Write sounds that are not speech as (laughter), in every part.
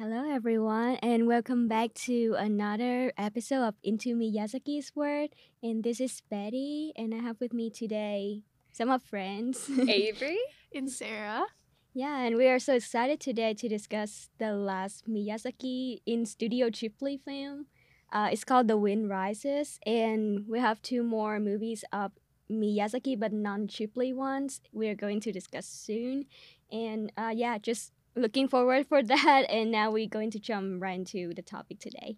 Hello, everyone, and welcome back to another episode of Into Miyazaki's World. And this is Betty, and I have with me today some of friends. (laughs) Avery. and Sarah. yeah, and we are so excited today to discuss the last Miyazaki in Studio Ghibli film. Uh, it's called The Wind Rises, and we have two more movies of Miyazaki, but non-Ghibli ones. We are going to discuss soon, and uh, yeah, just looking forward for that. And now we're going to jump right into the topic today.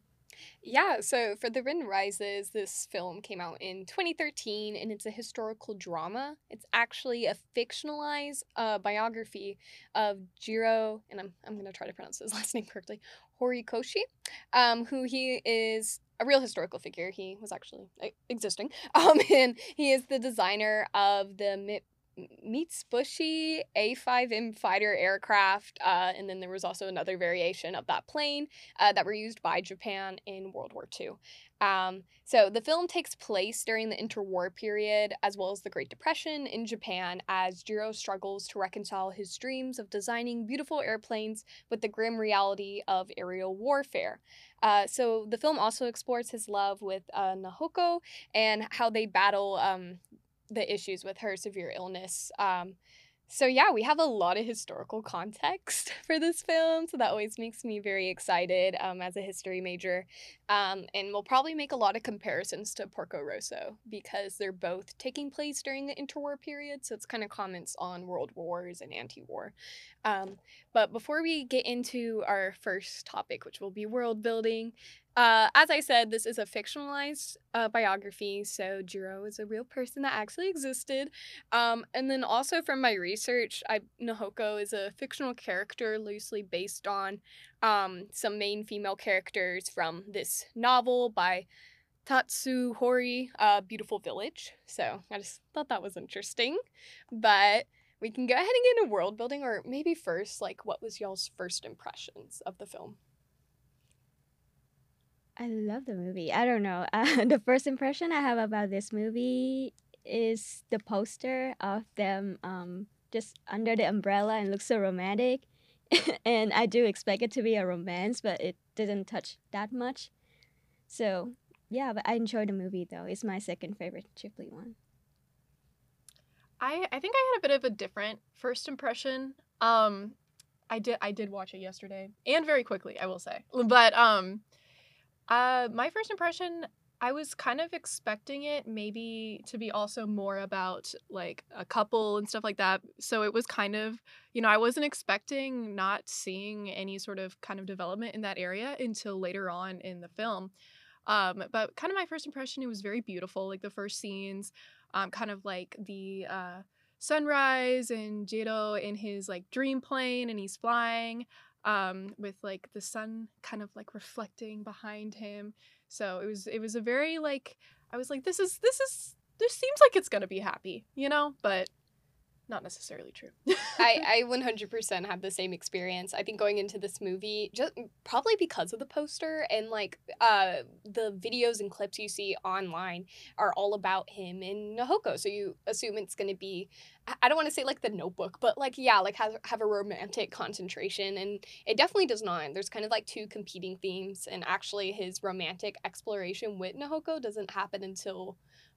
Yeah, so for The Wind Rises, this film came out in 2013 and it's a historical drama. It's actually a fictionalized uh, biography of Jiro, and I'm, I'm going to try to pronounce his (laughs) last name correctly, Horikoshi, um, who he is a real historical figure. He was actually existing. (laughs) Um, and he is the designer of the Mi- Mitsubishi A5M fighter aircraft, uh, and then there was also another variation of that plane uh, that were used by Japan in World War II. Um, so the film takes place during the interwar period as well as the Great Depression in Japan as Jiro struggles to reconcile his dreams of designing beautiful airplanes with the grim reality of aerial warfare. Uh, so the film also explores his love with uh, Nahoko and how they battle um, the issues with her severe illness. Um, so yeah, we have a lot of historical context (laughs) for this film, so that always makes me very excited um, as a history major. Um, and we'll probably make a lot of comparisons to Porco Rosso because they're both taking place during the interwar period, so it's kind of comments on world wars and anti-war. Um, but before we get into our first topic, which will be world building, uh, as I said, this is a fictionalized uh, biography, so Jiro is a real person that actually existed. Um, and then also from my research, I, Nahoko is a fictional character loosely based on um, some main female characters from this novel by Tatsuo Hori, uh, Beautiful Village. So I just thought that was interesting. But we can go ahead and get into world building, or maybe first, like, what was y'all's first impressions of the film? I love the movie. I don't know. Uh, (laughs) the first impression I have about this movie is the poster of them um, just under the umbrella and looks so romantic. (laughs) and I do expect it to be a romance, but it didn't touch that much. So, yeah, but I enjoyed the movie though. It's my second favorite Ghibli one. I I think I had a bit of a different first impression. Um, I did I did watch it yesterday and very quickly, I will say. But um, uh, my first impression. I was kind of expecting it maybe to be also more about like a couple and stuff like that. So it was kind of, you know, I wasn't expecting not seeing any sort of kind of development in that area until later on in the film. Um, but kind of my first impression, it was very beautiful. Like the first scenes, um, kind of like the uh, sunrise and Jiro in his like dream plane and he's flying um, with like the sun kind of like reflecting behind him. So it was it was a very like I was like this is this is this seems like it's gonna be happy, you know, but not necessarily true. (laughs) I, I 100% have the same experience. I think going into this movie, just probably because of the poster and like uh, the videos and clips you see online are all about him and Nahoko. So you assume it's going to be, I- I don't want to say like the notebook, but like, yeah, like have, have a romantic concentration. And it definitely does not. There's kind of like two competing themes. And actually, his romantic exploration with Nahoko doesn't happen until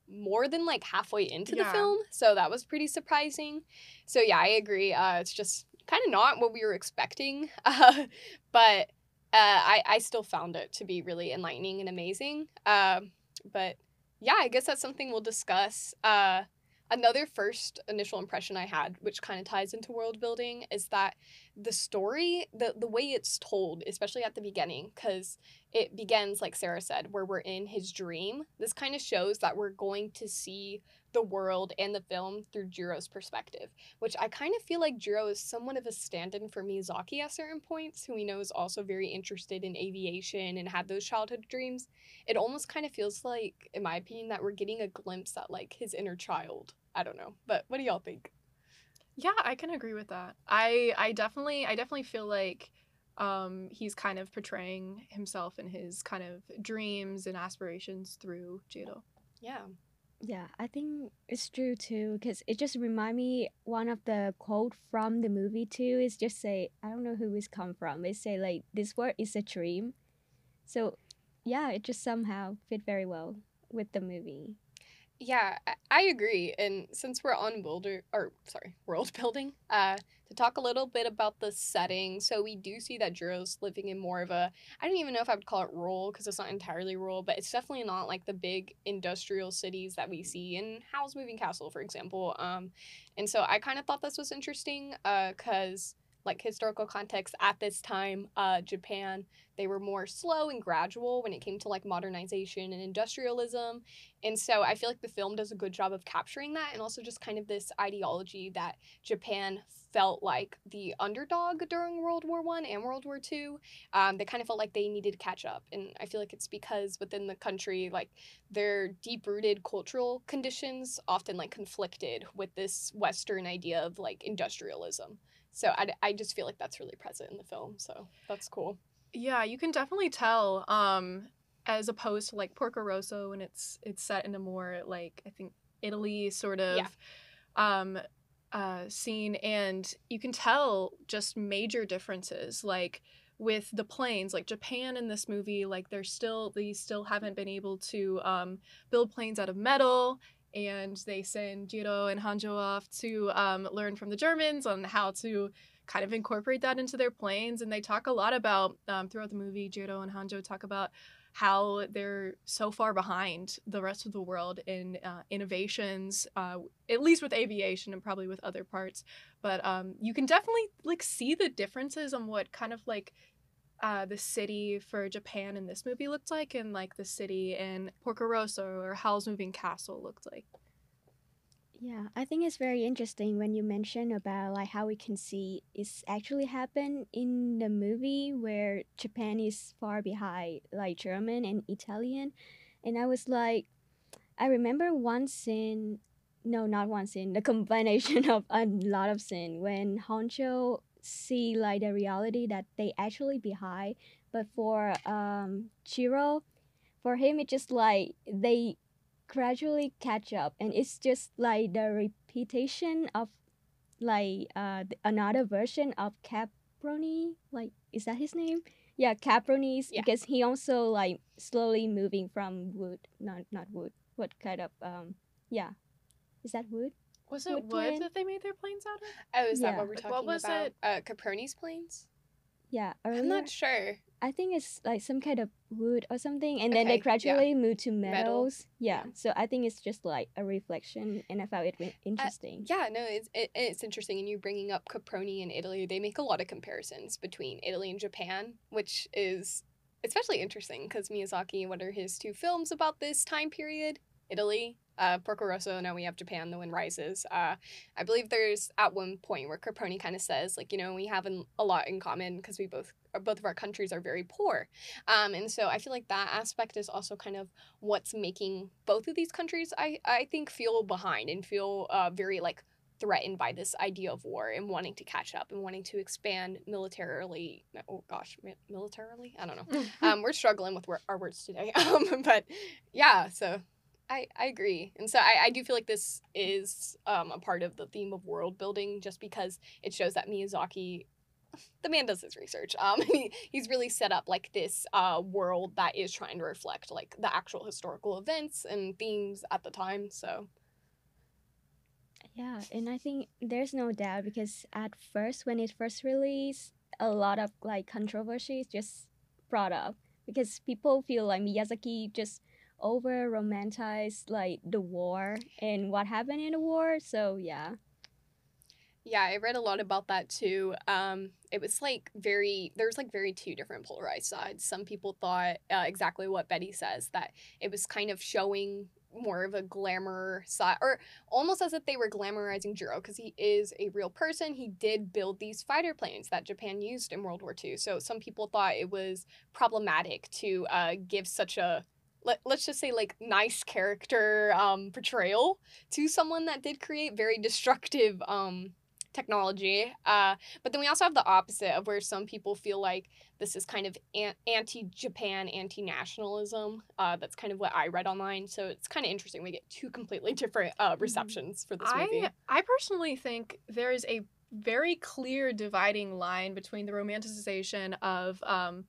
more than like halfway into the film. So that was pretty surprising. So yeah, I agree. Uh, it's just kind of not what we were expecting, (laughs) uh, but uh, I I still found it to be really enlightening and amazing. Um, but yeah, I guess that's something we'll discuss. Uh, another first initial impression I had, which kind of ties into world building, is that the story, the the way it's told, especially at the beginning, because it begins like Sarah said, where we're in his dream. This kind of shows that we're going to see the world and the film through Jiro's perspective, which I kind of feel like Jiro is somewhat of a stand-in for Miyazaki at certain points, who we know is also very interested in aviation and had those childhood dreams. It almost kind of feels like, in my opinion, that we're getting a glimpse at like his inner child. I don't know, but what do y'all think? Yeah, I can agree with that. I I definitely I definitely feel like um he's kind of portraying himself and his kind of dreams and aspirations through Jiro. Yeah. Yeah, I think it's true too because it just remind me one of the quote from the movie too is just say I don't know who it's come from. They say like this word is a dream. So yeah, it just somehow fit very well with the movie. Yeah, I- agree. And since we're on builder or sorry, (laughs) world building, uh, to talk a little bit about the setting. So we do see that Jiro's living in more of a I don't even know if I would call it rural because it's not entirely rural, but it's definitely not like the big industrial cities that we see in Howl's Moving Castle, for example. Um, and so I kind of thought this was interesting, uh, because like historical context at this time, uh, Japan they were more slow and gradual when it came to like modernization and industrialism. And so I feel like the film does a good job of capturing that and also just kind of this ideology that Japan felt like the underdog during World War One and World War Two. Um, they kind of felt like they needed to catch up. And I feel like it's because within the country, like their deep rooted cultural conditions often like conflicted with this Western idea of like industrialism. So I, I just feel like that's really present in the film. So that's cool. Yeah, you can definitely tell. Um, as opposed to like Porco Rosso, and it's it's set in a more like I think Italy sort of Yeah. um, uh, scene, and you can tell just major differences. Like with the planes, like Japan in this movie, like they're still they still haven't been able to um, build planes out of metal. And they send Jiro and Honjo off to um, learn from the Germans on how to kind of incorporate that into their planes and they talk a lot about um, throughout the movie jiro and honjo talk about how they're so far behind the rest of the world in uh, innovations uh, at least with aviation and probably with other parts. But um, you can definitely like see the differences on what kind of like uh, the city for Japan in this movie looked like, and like the city in Porco Rosso or Howl's Moving Castle looked like. Yeah, I think it's very interesting when you mention about like how we can see it's actually happened in the movie where Japan is far behind like German and Italian. And I was like I remember one scene no, not one scene, the (laughs) combination of a lot of scene when Honjo see like the reality that they actually behind. But for um Jiro, for him it's just like they gradually catch up and it's just like the repetition of like uh another version of caproni like is that his name yeah caproni's Yeah. because he also like slowly moving from wood not not wood what kind of um yeah is that wood Was it Wood wood that they made their planes out of? Oh, is that what we're Like, talking what was about? it? Uh, Caproni's planes? yeah I'm not sure. I think it's like some kind of wood or something, and then they Okay, yeah. gradually move to metals. Yeah. Yeah. so I think it's just like a reflection, and I found it re- interesting. Yeah, no, it's it, it's interesting. And you bringing up Caproni in Italy, they make a lot of comparisons between Italy and Japan, which is especially interesting because Miyazaki, what are his two films about this time period? Italy, uh, Porco Rosso. Now we have Japan. The Wind Rises. Uh, I believe there's at one point where Caproni kind of says like, you know, we have an, a lot in common because we both or both of our countries are very poor. Um, and so I feel like that aspect is also kind of what's making both of these countries, I, I think, feel behind and feel uh, very like threatened by this idea of war and wanting to catch up and wanting to expand militarily. Oh gosh, mi- militarily? I don't know. (laughs) Um, we're struggling with our words today. (laughs) Um, but yeah, so I, I agree. And so I, I do feel like this is um, a part of the theme of world building just because it shows that Miyazaki (laughs) the man does his research. Um, (laughs) he, he's really set up like this uh, world that is trying to reflect like the actual historical events and themes at the time. So Yeah, and I think there's no doubt because at first, when it first released, a lot of like controversies just brought up because people feel like Miyazaki just over romanticized like the war and what happened in the war. So yeah, yeah, I read a lot about that too. Um, it was like very there's like very two different polarized sides. Some people thought uh, exactly what Betty says that it was kind of showing more of a glamour side or almost as if they were glamorizing Jiro because he is a real person. He did build these fighter planes that Japan used in World War II. So some people thought it was problematic to uh, give such a let, let's just say like nice character um, portrayal to someone that did create very destructive um, technology. Uh, but then we also have the opposite of where some people feel like this is kind of an- anti-Japan, anti-nationalism. Uh, that's kind of what I read online. So it's kind of interesting. We get two completely different uh, receptions for this movie. I I personally think there is a very clear dividing line between the romanticization of um,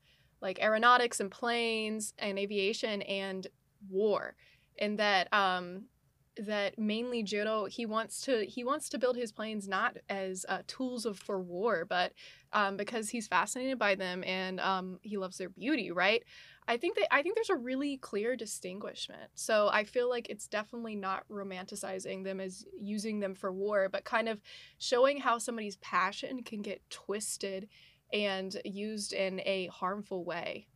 like aeronautics and planes and aviation and war, and that um, that mainly Jiro he wants to he wants to build his planes not as uh, tools of for war, but um, because he's fascinated by them and um, he loves their beauty, right? I think that I think there's a really clear distinguishment. So I feel like it's definitely not romanticizing them as using them for war, but kind of showing how somebody's passion can get twisted and used in a harmful way,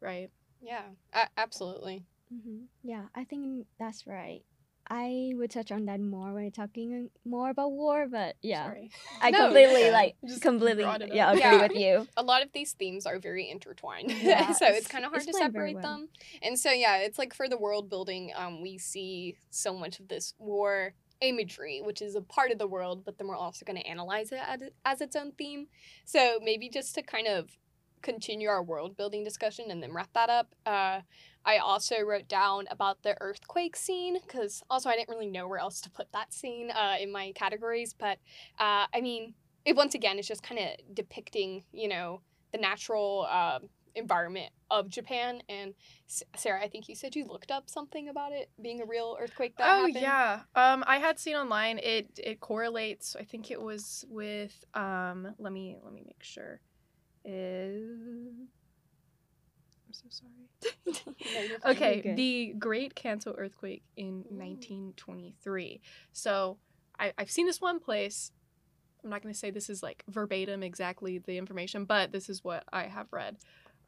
right? Yeah, a- absolutely. hmm Yeah, I think that's right. I would touch on that more when talking more about war, but yeah, Sorry. I No, completely yeah. like Just completely yeah up. agree Yeah. with you. a lot of these themes are very intertwined (laughs) Yeah, so it's it's- kind of hard to separate well. them and so yeah it's like for the world building um we see so much of this war imagery which is a part of the world but then we're also going to analyze it as, as its own theme so maybe just to kind of continue our world building discussion and then wrap that up uh I also wrote down about the earthquake scene because also I didn't really know where else to put that scene uh, in my categories. But uh, I mean, it once again is just kind of depicting, you know, the natural uh, environment of Japan. And Sarah, I think you said you looked up something about it being a real earthquake that oh happened. yeah. Um, I had seen online it it correlates. I think it was with um. Let me let me make sure. Is I'm so sorry. (laughs) No. Okay, the Great Kanto earthquake in Ooh. 1923. So I, I've seen this one place. I'm not going to say this is like verbatim exactly the information, but this is what I have read.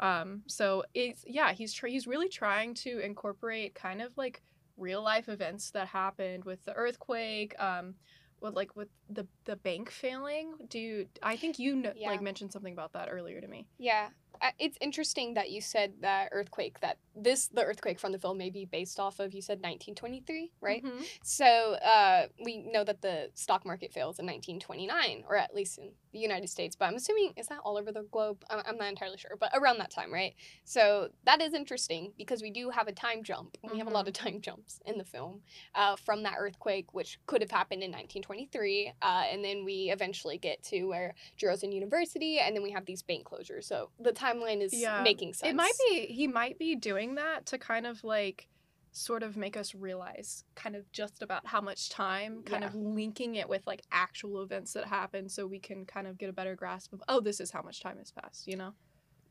Um, so it's yeah, he's tr- he's really trying to incorporate kind of like real life events that happened with the earthquake. Um, with like with the the bank failing. Do you, I think you know, Yeah. like mentioned something about that earlier to me? Yeah, it's interesting that you said that earthquake. That this the earthquake from the film may be based off of. You said 1923, right? Mhm. So uh, we know that the stock market fails in 1929, or at least in the United States. But I'm assuming is that all over the globe? I'm, I'm not entirely sure, but around that time, right? So that is interesting because we do have a time jump. We have a lot of (laughs) time jumps in the film uh, from that earthquake, which could have happened in 1923, uh, and then we eventually get to where in university, and then we have these bank closures. So the timeline is Yeah. making sense. It might be he might be doing that to kind of like sort of make us realize kind of just about how much time, kind Yeah. of linking it with like actual events that happen so we can kind of get a better grasp of oh this is how much time has passed, you know?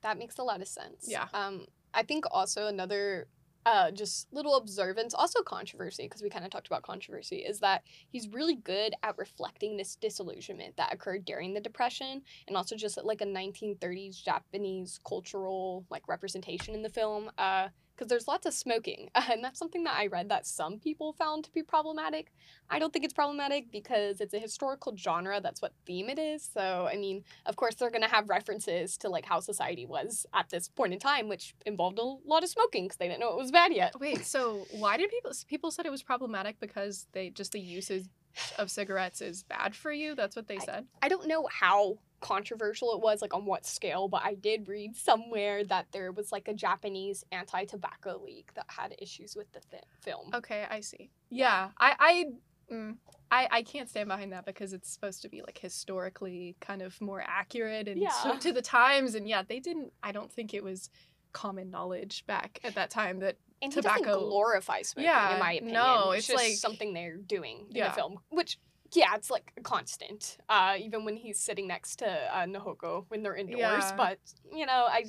That makes a lot of sense. Yeah. Um, I think also another uh, just little observance, also controversy, because we kind of talked about controversy, is that he's really good at reflecting this disillusionment that occurred during the Depression and also just like a 1930s Japanese cultural like representation in the film. Uh, because there's lots of smoking, (laughs) and that's something that I read that some people found to be problematic. I don't think it's problematic because it's a historical genre. That's what theme it is. So, I mean, of course, they're going to have references to like how society was at this point in time, which involved a lot of smoking because they didn't know it was bad yet. Wait, so why did people people said it was problematic because they just the usage of cigarettes is bad for you? That's what they said. I don't know how controversial it was, like on what scale, but I did read somewhere that there was like a Japanese anti tobacco league that had issues with the th- film. Okay, I see. Yeah, I I mm, I, I can't stand behind that because it's supposed to be like historically kind of more accurate and Yeah. to the times and yeah they didn't I don't think it was common knowledge back at that time that And tobacco- doesn't smoking, Yeah, in my opinion. no, it's, it's just like- something they're doing in Yeah. the film, which. Yeah, it's like a constant. Uh, even when he's sitting next to uh, Nahoko when they're indoors, Yeah. but you know, I,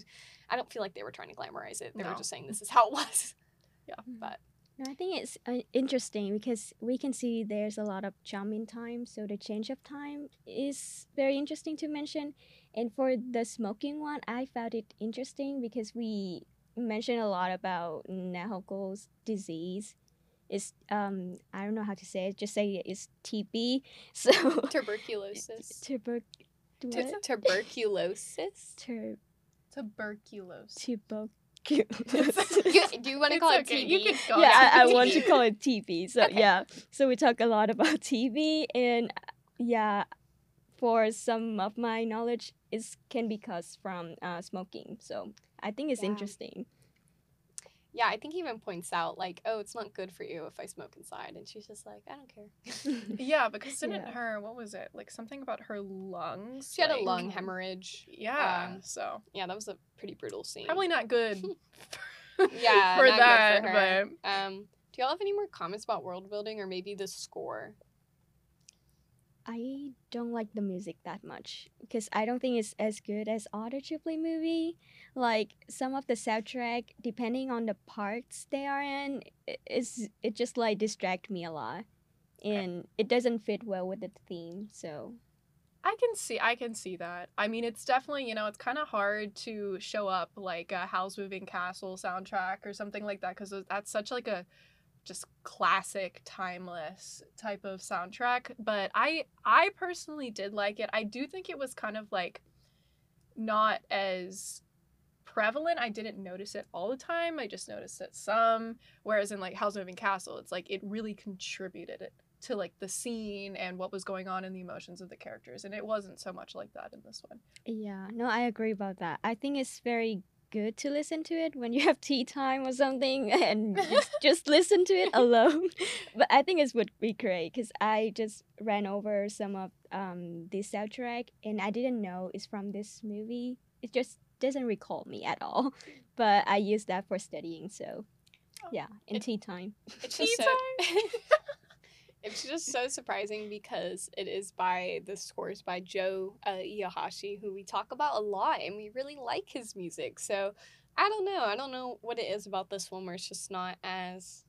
I don't feel like they were trying to glamorize it. They were just saying this is how it was. (laughs) Yeah, but No, I think it's uh, interesting because we can see there's a lot of jump in time, so the change of time is very interesting to mention. And for the smoking one, I found it interesting because we mentioned a lot about Nahoko's disease. It's um I don't know how to say it. Just say it's TB. (laughs) So tuberculosis. (laughs) tuber Tu- tuberculosis. (laughs) Tur- tuberculosis. tuberculosis. Do you want to It's call it okay, TB? you can go. yeah, I, I want to call it TB. So Okay. yeah, so we talk a lot about TB, and yeah, for some of my knowledge, it can be caused from uh, smoking. So I think it's Yeah. interesting. Yeah, I think he even points out like, oh, it's not good for you if I smoke inside, and she's just like, I don't care. (laughs) Yeah, because (laughs) didn't Yeah. her what was it like something about her lungs? she had a lung hemorrhage. Yeah, Um, so Yeah, that was a pretty brutal scene. probably not good. (laughs) Yeah, for not good that, for her. but Um, do y'all have any more comments about world building or maybe the score? I don't like the music that much because I don't think it's as good as other Ghibli movie. Like some of the soundtrack, depending on the parts they are in, is it just like distract me a lot, and it doesn't fit well with the theme. So I can see I can see that. I mean, it's definitely, you know, it's kind of hard to show up like a Howl's Moving Castle soundtrack or something like that cuz that's such like a just classic timeless type of soundtrack, but I I personally did like it. I do think it was kind of like not as prevalent. I didn't notice it all the time. I just noticed it some. Whereas in like Howl's Moving Castle, it's like it really contributed it to like the scene and what was going on in the emotions of the characters, and it wasn't so much like that in this one. yeah, no, I agree about that. I think it's very good to listen to it when you have tea time or something (laughs) and (laughs) just, just listen to it alone. (laughs) but I think it would be great because I just ran over some of um, this soundtrack and I didn't know it's from this movie. It just doesn't recall me at all. But I used that for studying, so yeah, in It- tea time. Tea so, it's just so surprising because it is by the scores by Joe uh, Hisaishi, who we talk about a lot, and we really like his music. So I don't know. I don't know what it is about this one where it's just not as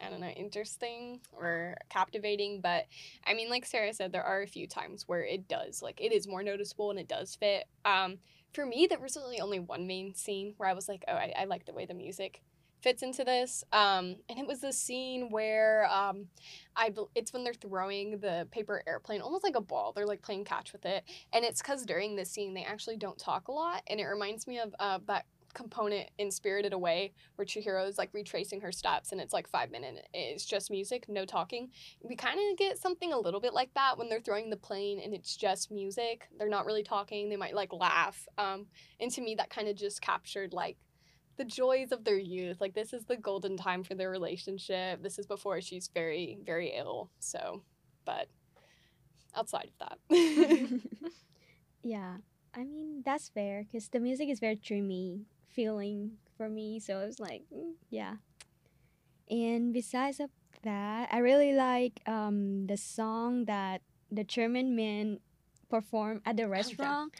I don't know interesting or captivating. But I mean, like Sarah said, there are a few times where it does like it is more noticeable and it does fit. Um, for me, there was really only one main scene where I was like, oh, I, I like the way the music fits into this. Um, and it was the scene where um, I it's when they're throwing the paper airplane almost like a ball. They're like playing catch with it, and it's because during this scene they actually don't talk a lot, and it reminds me of uh, that component in Spirited Away where Chihiro is like retracing her steps, and it's like five minutes. It's just music, no talking. We kind of get something a little bit like that when they're throwing the plane and it's just music. They're not really talking. They might like laugh. Um, and to me, that kind of just captured like the joys of their youth. Like this is the golden time for their relationship. This is before she's very, very ill. So, but outside of that. (laughs) (laughs) yeah, I mean that's fair because the music is very dreamy feeling for me. So it was like, mm, yeah. And besides of that, I really like um the song that the German men perform at the restaurant.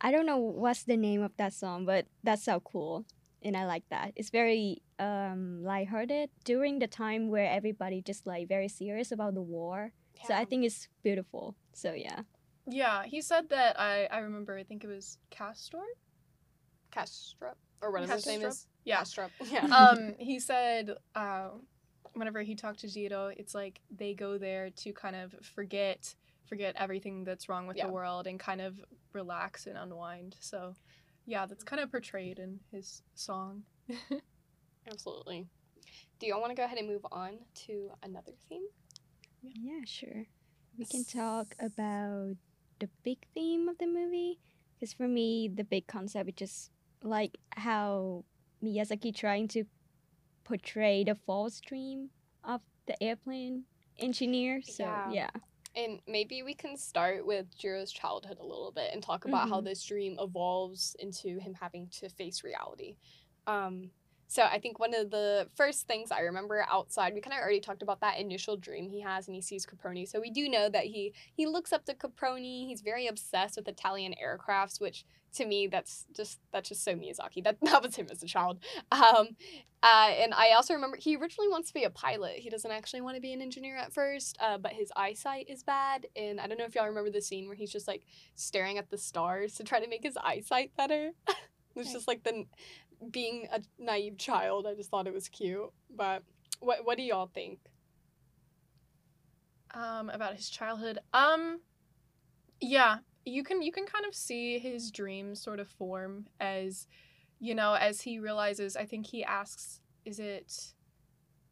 I don't know what's the name of that song, but that's so cool, and I like that. It's very um lighthearted during the time where everybody just like very serious about the war. So I think it's beautiful. So yeah. Yeah, he said that. I I remember. I think it was Castor. Castorp or whatever his name Castorp? is. Yeah. Castorp. (laughs) Yeah. um, (laughs) he said, uh, whenever he talked to Jiro, it's like they go there to kind of forget forget everything that's wrong with Yeah. the world and kind of relax and unwind. So, yeah, that's kind of portrayed in his song. (laughs) Absolutely. Do y'all want to go ahead and move on to another theme? Yeah, sure. We can talk about the big theme of the movie. Because for me, the big concept is just like how Miyazaki trying to portray the false dream of the airplane engineer. So Yeah. yeah, And maybe we can start with Jiro's childhood a little bit and talk about how Mhm. this dream evolves into him having to face reality. Um, so I think one of the first things I remember outside, we kind of already talked about that initial dream he has and he sees Caproni. So we do know that he he looks up to Caproni. He's very obsessed with Italian aircrafts, which to me that's just that's just so Miyazaki. That (laughs) that was him as a child. Um, uh, and I also remember he originally wants to be a pilot. He doesn't actually want to be an engineer at first, uh, but his eyesight is bad. And I don't know if y'all remember the scene where he's just like staring at the stars to try to make his eyesight better. (laughs) it's just like the being a naive child. I just thought it was cute. But what what do y'all think? um about his childhood um yeah you can you can kind of see his dreams sort of form as you know as he realizes i think he asks is it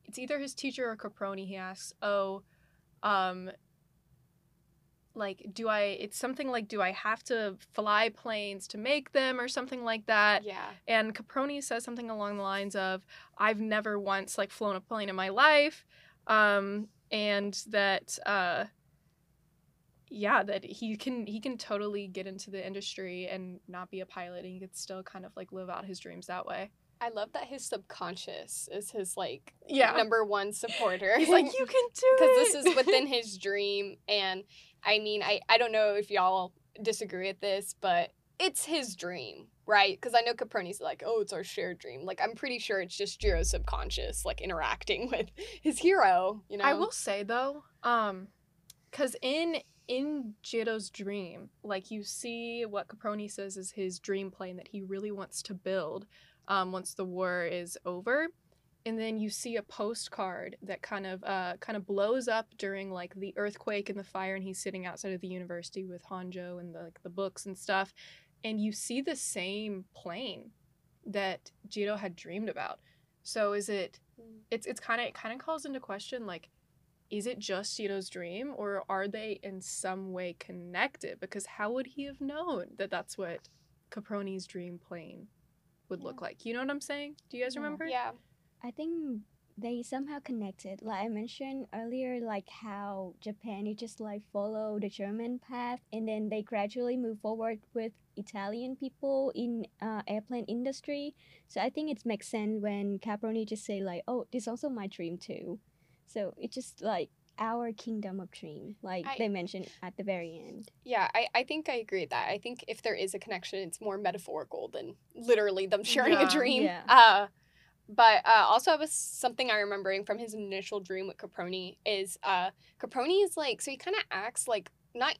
it's either his teacher or caproni he asks oh um like do I it's something like do I have to fly planes to make them or something like that. Yeah. And Caproni says something along the lines of I've never once like flown a plane in my life. Um and that uh yeah, that he can he can totally get into the industry and not be a pilot and he could still kind of like live out his dreams that way. I love that his subconscious is his like Yeah. number one supporter. He's like, (laughs) you can do (laughs) it because this is within (laughs) his dream and i mean i i don't know if y'all disagree with this but it's his dream right? Because i know caproni's like oh it's our shared dream. Like i'm pretty sure it's just jiro's subconscious like interacting (laughs) with his hero you know? I will say though, um, because in in Jiro's dream, like you see what Caproni says is his dream plane that he really wants to build, um, once the war is over, and then you see a postcard that kind of uh kind of blows up during like the earthquake and the fire, and he's sitting outside of the university with Honjo and the like the books and stuff, and you see the same plane that Jiro had dreamed about. So is it Mm. it's it's kind of it kind of calls into question like is it just Jiro's dream or are they in some way connected? Because how would he have known that that's what Caproni's dream plane would look like? You know what I'm saying? Do you guys remember? Yeah I think they somehow connected. Like I mentioned earlier, like how Japan you just like follow the German path, and then they gradually move forward with Italian people in uh, airplane industry. So I think it makes sense when Caproni just say like, "Oh, this is also my dream too." So it's just like our kingdom of dream, like I- they mentioned at the very end. yeah I, I think i agree with that i think if there is a connection it's more metaphorical than literally them sharing Yeah. a dream. Yeah. uh but uh, also, I was something I'm remembering from his initial dream with Caproni is uh, Caproni is like so he kind of acts like not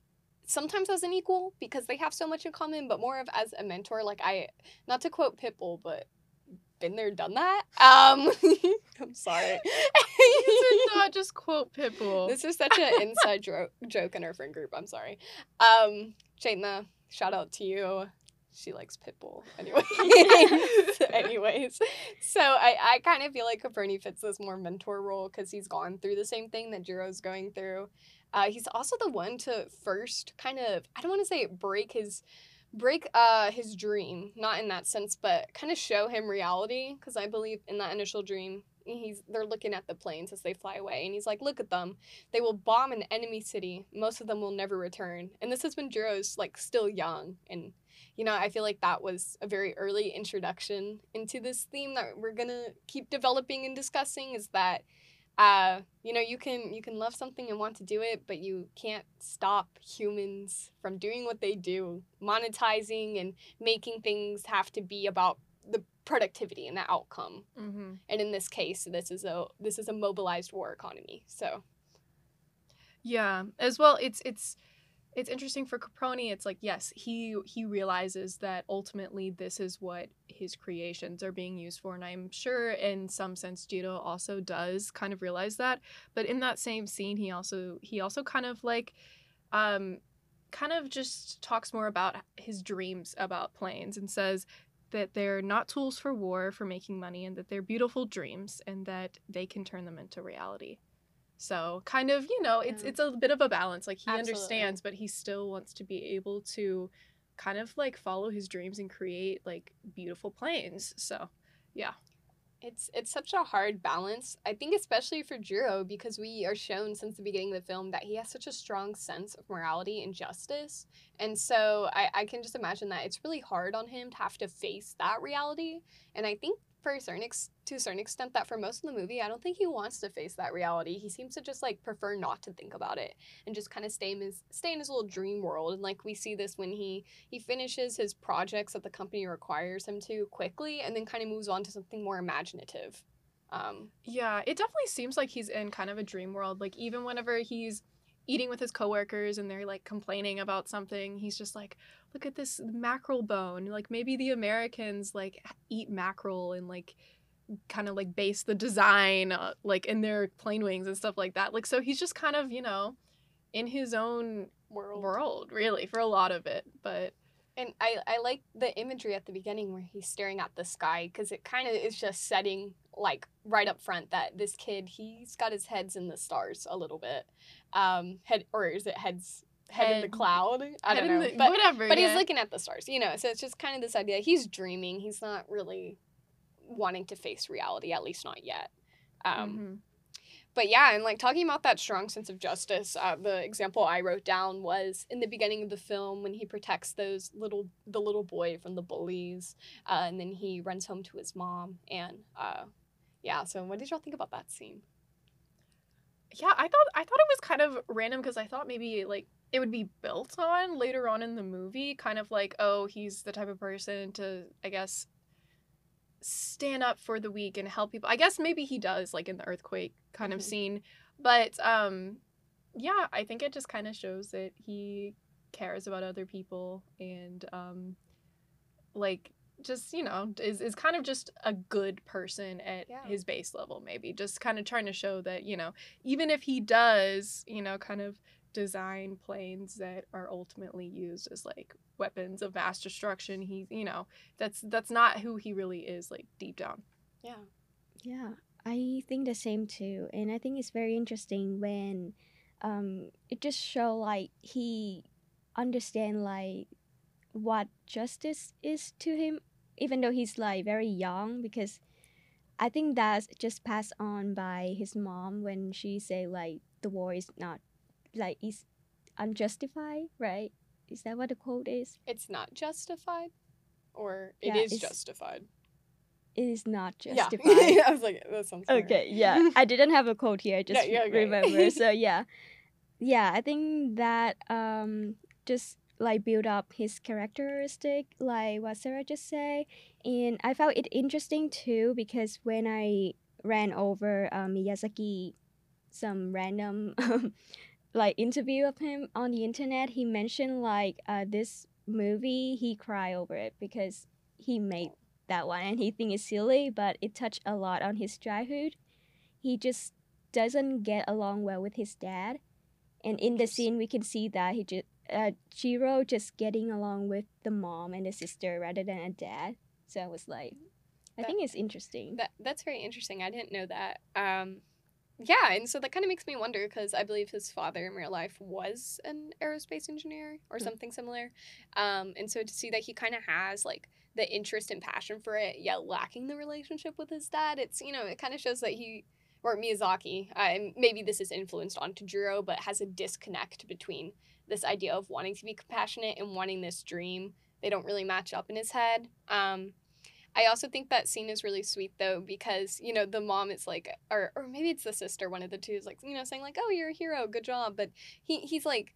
sometimes as an equal because they have so much in common, but more of as a mentor. Like I, not to quote Pitbull, but been there, done that. Um, (laughs) I'm sorry. you did (laughs) not just quote Pitbull This is such an inside (laughs) jo- joke in our friend group. I'm sorry. Um, Chaitna, shout out to you. She likes Pitbull. Anyway. (laughs) Anyways. So I, I kind of feel like Caproni fits this more mentor role because he's gone through the same thing that Jiro's going through. Uh, he's also the one to first kind of I don't want to say break his break uh his dream not in that sense but kind of show him reality because i believe in that initial dream he's they're looking at the planes as they fly away and he's like look at them. They will bomb an enemy city. Most of them will never return. And this is when jiro's like still young and you know i feel like that was a very early introduction into this theme that we're gonna keep developing and discussing is that uh, you know you can you can love something and want to do it but you can't stop humans from doing what they do monetizing and making things have to be about the productivity and the outcome mm-hmm. and in this case this is a this is a mobilized war economy so Yeah, as well. It's it's it's interesting for Caproni. It's like yes, he he realizes that ultimately this is what his creations are being used for, and I'm sure in some sense Jiro also does kind of realize that. But in that same scene, he also he also kind of like, um, kind of just talks more about his dreams about planes and says that they're not tools for war for making money and that they're beautiful dreams and that they can turn them into reality. So kind of, you know, it's Yeah. it's a bit of a balance. Like he Absolutely. understands, but he still wants to be able to kind of like follow his dreams and create like beautiful planes. So it's it's such a hard balance i think especially for jiro because we are shown since the beginning of the film that he has such a strong sense of morality and justice and so i, I can just imagine that it's really hard on him to have to face that reality and i think for a certain ex- to a certain extent that for most of the movie i don't think he wants to face that reality. He seems to just like prefer not to think about it and just kind of stay in his stay in his little dream world. And like we see this when he he finishes his projects that the company requires him to quickly and then kind of moves on to something more imaginative. Um yeah, it definitely seems like he's in kind of a dream world. Like even whenever he's eating with his coworkers and they're like complaining about something, he's just like, look at this mackerel bone. Like maybe the Americans like eat mackerel and like kind of like base the design uh, like in their plane wings and stuff like that. Like so he's just kind of, you know, in his own world, world really for a lot of it. But and i i like the imagery at the beginning where he's staring at the sky because it kind of is just setting like right up front that this kid he's got his heads in the stars a little bit um head or is it heads head, in the cloud. I don't know, the- but whatever. but yeah. he's looking at the stars, you know. So it's just kind of this idea. He's dreaming. He's not really wanting to face reality, at least not yet. Um, Mhm. but yeah, and like talking about that strong sense of justice, uh, the example I wrote down was in the beginning of the film when he protects those little the little boy from the bullies, uh, and then he runs home to his mom, and uh, yeah. So what did y'all think about that scene? Yeah, I thought I thought it was kind of random because I thought maybe like it would be built on later on in the movie, kind of like oh he's the type of person to I guess stand up for the weak and help people. I guess maybe he does like in the earthquake kind of Mhm. scene, but um yeah, I think it just kind of shows that he cares about other people and um like just you know is, is kind of just a good person at Yeah. his base level maybe just kind of trying to show that you know even if he does you know kind of design planes that are ultimately used as like weapons of mass destruction he you know that's that's not who he really is like deep down Yeah. Yeah, I think the same too, and I think it's very interesting when um, it just show like he understand like what justice is to him, even though he's like very young. Because I think that's just passed on by his mom when she say like the war is not like is unjustified, right? Is that what the quote is? It's not justified, or it Yeah, is justified. It is not (laughs) justified. Yeah. I was like, that sounds. Okay, yeah. I didn't have a quote here. (laughs) I just yeah, remember. So yeah, yeah. I think that um just like build up his characteristic, like what Sarah just said, and I found it interesting too because when I ran over um, Miyazaki, some random (laughs) like interview of him on the internet, he mentioned like uh this movie he cried over it because he made that one and he think it's silly but it touched a lot on his childhood. He just doesn't get along well with his dad and in the scene we can see that he just uh, Jiro just getting along with the mom and the sister rather than a dad so i was like i That- think it's interesting That that's very interesting. I didn't know that. Um, yeah, and so that kind of makes me wonder because I believe his father in real life was an aerospace engineer or Hmm. something similar. Um, and so to see that he kind of has like the interest and passion for it, yet lacking the relationship with his dad, it's you know it kind of shows that he or Miyazaki, uh, maybe this is influenced onto Jiro, but has a disconnect between this idea of wanting to be compassionate and wanting this dream. They don't really match up in his head. Um, I also think that scene is really sweet though because you know the mom is like, or or maybe it's the sister, one of the two is like you know saying like, oh you're a hero, good job, but he he's like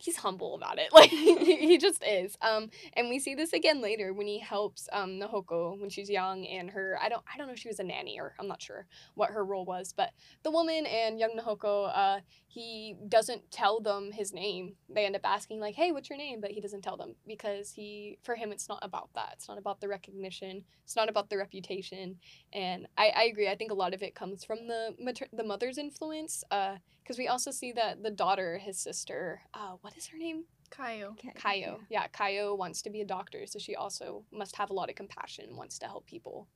he's humble about it. (laughs) Like he, just is. Um and we see this again later when he helps um Nahoko when she's young and her I don't I don't know if she was a nanny or I'm not sure what her role was but the woman and young Nahoko uh he doesn't tell them his name. They end up asking like hey what's your name? But he doesn't tell them because he for him it's not about that. It's not about the recognition. It's not about the reputation. And I, I agree. I think a lot of it comes from the mater- the mother's influence. Uh because we also see that the daughter his sister uh what is her name Kayo. Okay, Kayo yeah Kayo wants to be a doctor so she also must have a lot of compassion wants to help people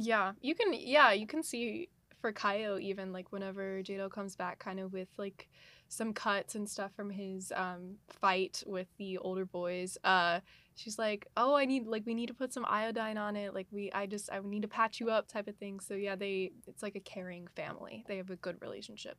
Yeah, you can. Yeah, you can see for Kayo even like whenever Jiro comes back, kind of with like some cuts and stuff from his um fight with the older boys. Uh, she's like, "Oh, I need like we need to put some iodine on it. Like we, I just I need to patch you up, type of thing." So yeah, they it's like a caring family. They have a good relationship.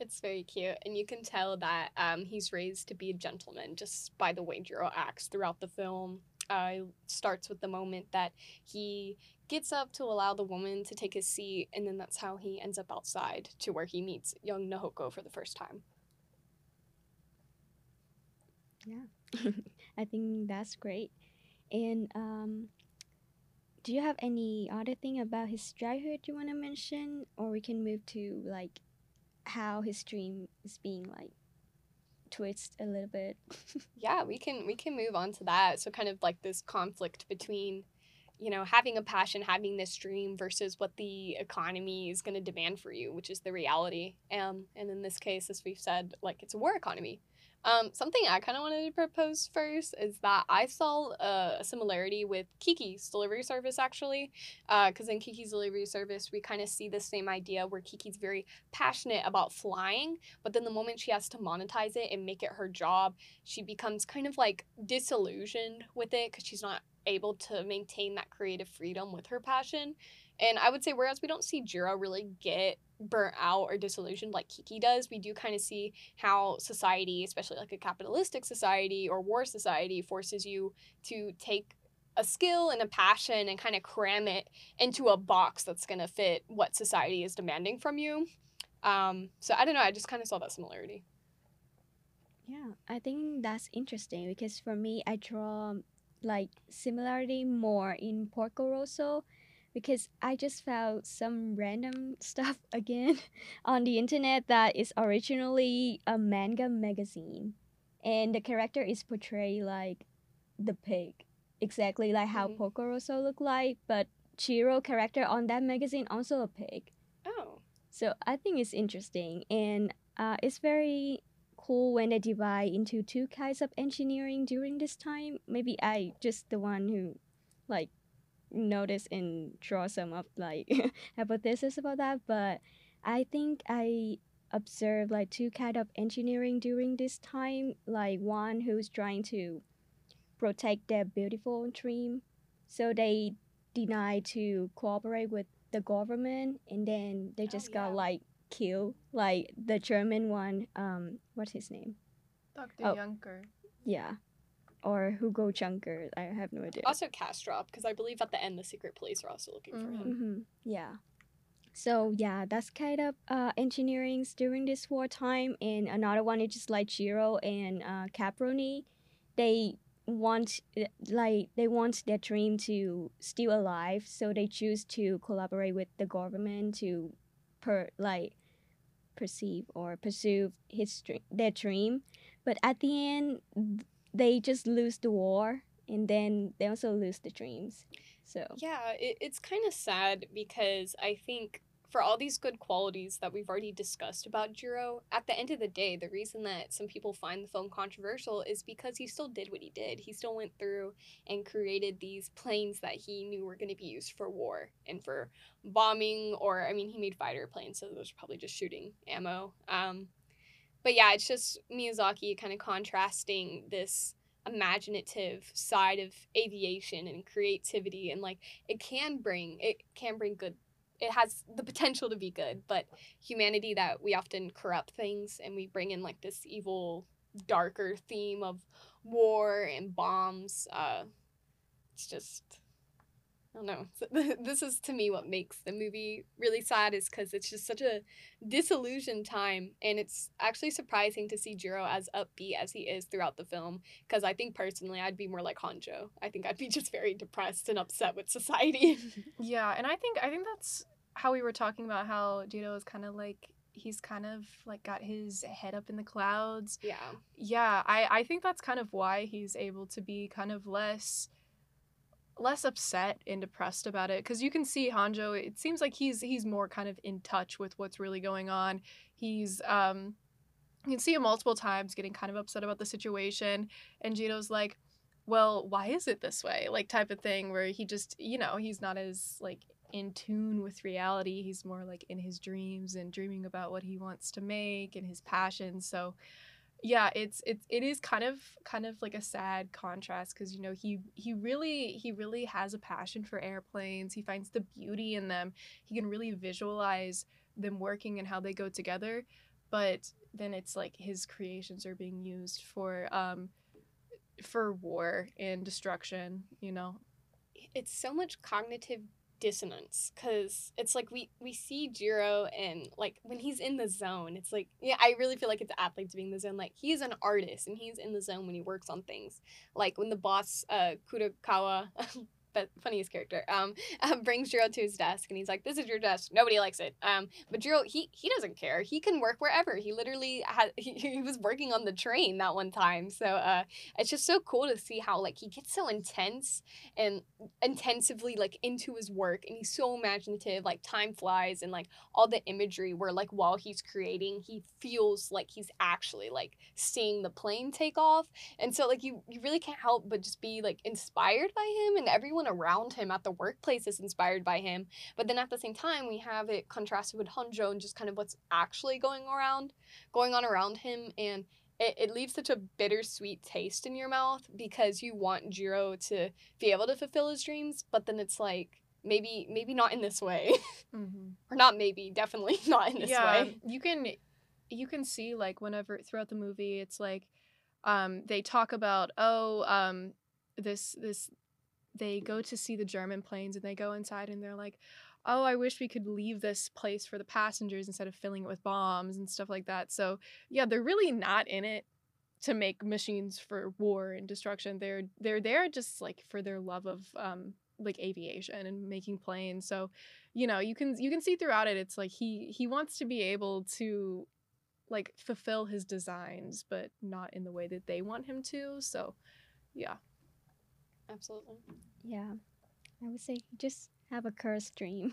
It's very cute, and you can tell that um, he's raised to be a gentleman just by the way Jiro acts throughout the film. Uh, it starts with the moment that he gets up to allow the woman to take his seat, and then that's how he ends up outside to where he meets young Nahoko for the first time. (laughs) I think that's great. And um, do you have any other thing about his childhood you want to mention, or we can move to like how his dream is being like twist a little bit? (laughs) Yeah, we can we can move on to that. So kind of like this conflict between you know having a passion having this dream versus what the economy is going to demand for you which is the reality um, and in this case as we've said like it's a war economy Um, something I kind of wanted to propose first is that I saw a, a similarity with Kiki's delivery service actually, because in Kiki's delivery service we kind of see the same idea where Kiki's very passionate about flying, but then the moment she has to monetize it and make it her job, she becomes kind of like disillusioned with it because she's not able to maintain that creative freedom with her passion. And I would say, whereas we don't see Jiro really get burnt out or disillusioned like Kiki does, we do kind of see how society, especially like a capitalistic society or war society, forces you to take a skill and a passion and kind of cram it into a box that's going to fit what society is demanding from you. Um, so I don't know, I just kind of saw that similarity. Yeah, I think that's interesting because for me, I draw like similarity more in Porco Rosso because I just found some random stuff (laughs) again on the internet that is originally a manga magazine. And the character is portrayed like the pig, exactly like how Mhm. Porco Rosso look like, but Jiro character on that magazine also a pig. Oh. So I think it's interesting and uh, it's very cool when they divide into two kinds of engineering during this time. Maybe I just the one who like notice and draw some of like (laughs) hypothesis about that, but I think I observed like two kind of engineering during this time. Like one who's trying to protect their beautiful dream, so they deny to cooperate with the government, and then they Oh, just yeah. got like killed. Like the German one, um, what's his name? Dr. Oh. Junker. Yeah, or Hugo Junker. I have no idea. Also Castorp, because I believe at the end the secret police are also looking for him. hmm Yeah. So yeah, that's kind of uh, engineering during this wartime, and another one is just like Jiro and uh, Caproni. They want like they want their dream to still alive, so they choose to collaborate with the government to per like perceive or pursue his dream, their dream. But at the end, they just lose the war, and then they also lose the dreams. So Yeah, it, it's kind of sad because I think for all these good qualities that we've already discussed about Jiro, at the end of the day, the reason that some people find the film controversial is because he still did what he did. He still went through and created these planes that he knew were going to be used for war and for bombing, or I mean, he made fighter planes, so those are probably just shooting ammo. Um, but yeah, it's just Miyazaki kind of contrasting this imaginative side of aviation and creativity and like it can bring it can bring good it has the potential to be good but humanity that we often corrupt things and we bring in like this evil darker theme of war and bombs uh it's just I don't know. (laughs) This is to me what makes the movie really sad is because it's just such a disillusioned time, and it's actually surprising to see Jiro as upbeat as he is throughout the film. Because I think personally, I'd be more like Honjo. I think I'd be (laughs) just very depressed and upset with society. (laughs) Yeah, and I think I think that's how we were talking about how Jiro is kind of like he's kind of like got his head up in the clouds. yeah, Yeah, I I think that's kind of why he's able to be kind of less less upset and depressed about it cuz you can see Honjo it seems like he's he's more kind of in touch with what's really going on. He's um you can see him multiple times getting kind of upset about the situation and Jiro's like well, why is it this way? Like type of thing where he just, you know, he's not as like in tune with reality. He's more like in his dreams and dreaming about what he wants to make and his passions. So yeah, it's it's it is kind of kind of like a sad contrast because you know he he really he really has a passion for airplanes. He finds the beauty in them. He can really visualize them working and how they go together. But then it's like his creations are being used for um for war and destruction. You know. it's so much cognitive dissonance because it's like we we see Jiro and like when he's in the zone, it's like yeah, I really feel like it's athletes being in the zone. Like he's an artist and he's in the zone when he works on things. Like when the boss uh Kurokawa (laughs) be- funniest character. Um, (laughs) um, brings Jiro to his desk and he's like, "This is your desk. Nobody likes it." Um, but Jiro, he he doesn't care. He can work wherever. He literally had (laughs) he, he was working on the train that one time. So uh, it's just so cool to see how like he gets so intense and intensively like into his work, and he's so imaginative. Like time flies, and like all the imagery where like while he's creating, he feels like he's actually like seeing the plane take off, and so like you you really can't help but just be like inspired by him, and everyone around him at the workplace is inspired by him. But then at the same time, we have it contrasted with Honjo and just kind of what's actually going around, going on around him, and it, it leaves such a bittersweet taste in your mouth because you want Jiro to be able to fulfill his dreams, but then it's like maybe maybe not in this way, Mm-hmm. (laughs) or not maybe definitely (laughs) not in this yeah, way. you can you can see like whenever throughout the movie, it's like um, they talk about oh um, this this they go to see the German planes and they go inside and they're like oh I wish we could leave this place for the passengers instead of filling it with bombs and stuff like that. So yeah, they're really not in it to make machines for war and destruction. They're they're there just like for their love of um, like aviation and making planes. So you know you can you can see throughout it it's like he he wants to be able to like fulfill his designs but not in the way that they want him to so yeah Absolutely. Yeah, I would say just have a cursed dream.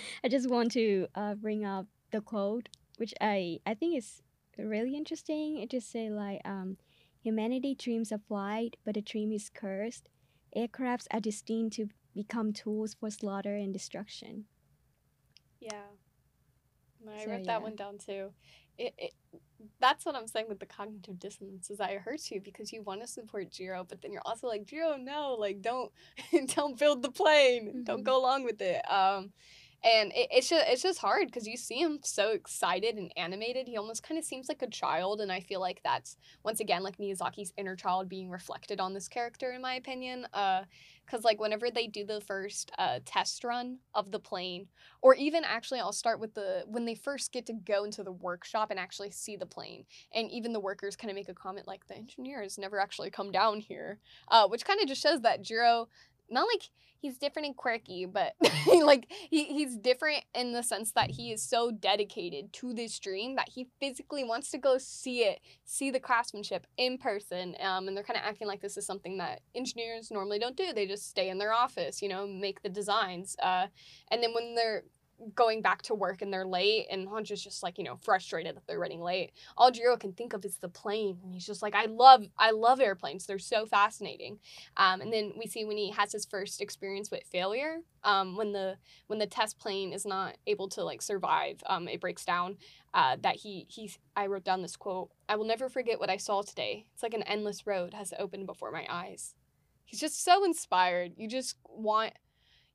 (laughs) I just want to uh, bring up the quote, which I I think is really interesting. It just say like, um, humanity dreams of flight, but the dream is cursed. Aircrafts are destined to become tools for slaughter and destruction. Yeah. No, I So, wrote yeah. that one down too. It, it that's what I'm saying with the cognitive dissonance is that it hurts you because you want to support Jiro, but then you're also like, Jiro, no, like don't (laughs) don't build the plane. Don't Mhm. go along with it. Um and it, it's just it's just hard because you see him so excited and animated. He almost kind of seems like a child, and I feel like that's once again like Miyazaki's inner child being reflected on this character, in my opinion. Uh, because like whenever they do the first uh test run of the plane, or even actually I'll start with the when they first get to go into the workshop and actually see the plane, and even the workers kind of make a comment like the engineers never actually come down here, uh, which kind of just shows that Jiro not like he's different and quirky, but (laughs) like he, he's different in the sense that he is so dedicated to this dream that he physically wants to go see it, see the craftsmanship in person. Um, and they're kind of acting like this is something that engineers normally don't do. They just stay in their office, you know, make the designs. Uh, and then when they're going back to work and they're late and Honjo's just like, you know, frustrated that they're running late. All Jiro can think of is the plane. And he's just like, I love I love airplanes. They're so fascinating. Um, and then we see when he has his first experience with failure, um, when the when the test plane is not able to like survive, um, it breaks down. Uh, that he he I wrote down this quote. I will never forget what I saw today. It's like an endless road has opened before my eyes. He's just so inspired. You just want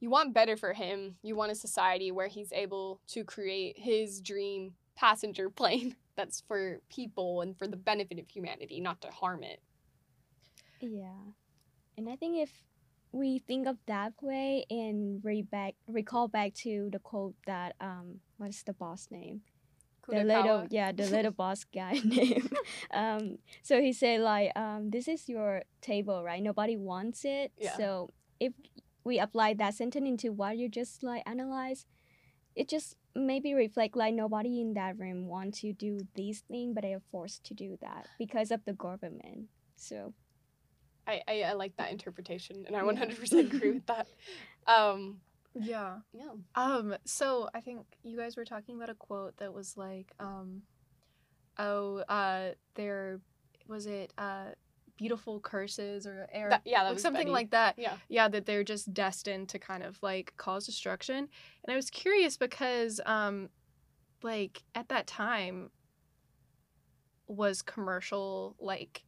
you want better for him. You want a society where he's able to create his dream passenger (laughs) plane that's for people and for the benefit of humanity, not to harm it. Yeah, and I think if we think of that way and re back recall back to the quote that um what's the boss name the little yeah the little (laughs) boss guy (laughs) name um so he said like um this is your table right nobody wants it Yeah. so if we apply that sentence into what you just like analyze it just maybe reflect like nobody in that room want to do these thing, but they are forced to do that because of the government so I, I, I like that interpretation and I 100% agree with that. (laughs) Um, yeah yeah. um so i think you guys were talking about a quote that was like um oh uh there was it uh beautiful curses or air That- yeah, that something Betty. like that Yeah. yeah that they're just destined to kind of like cause destruction and i was curious because um like at that time was commercial like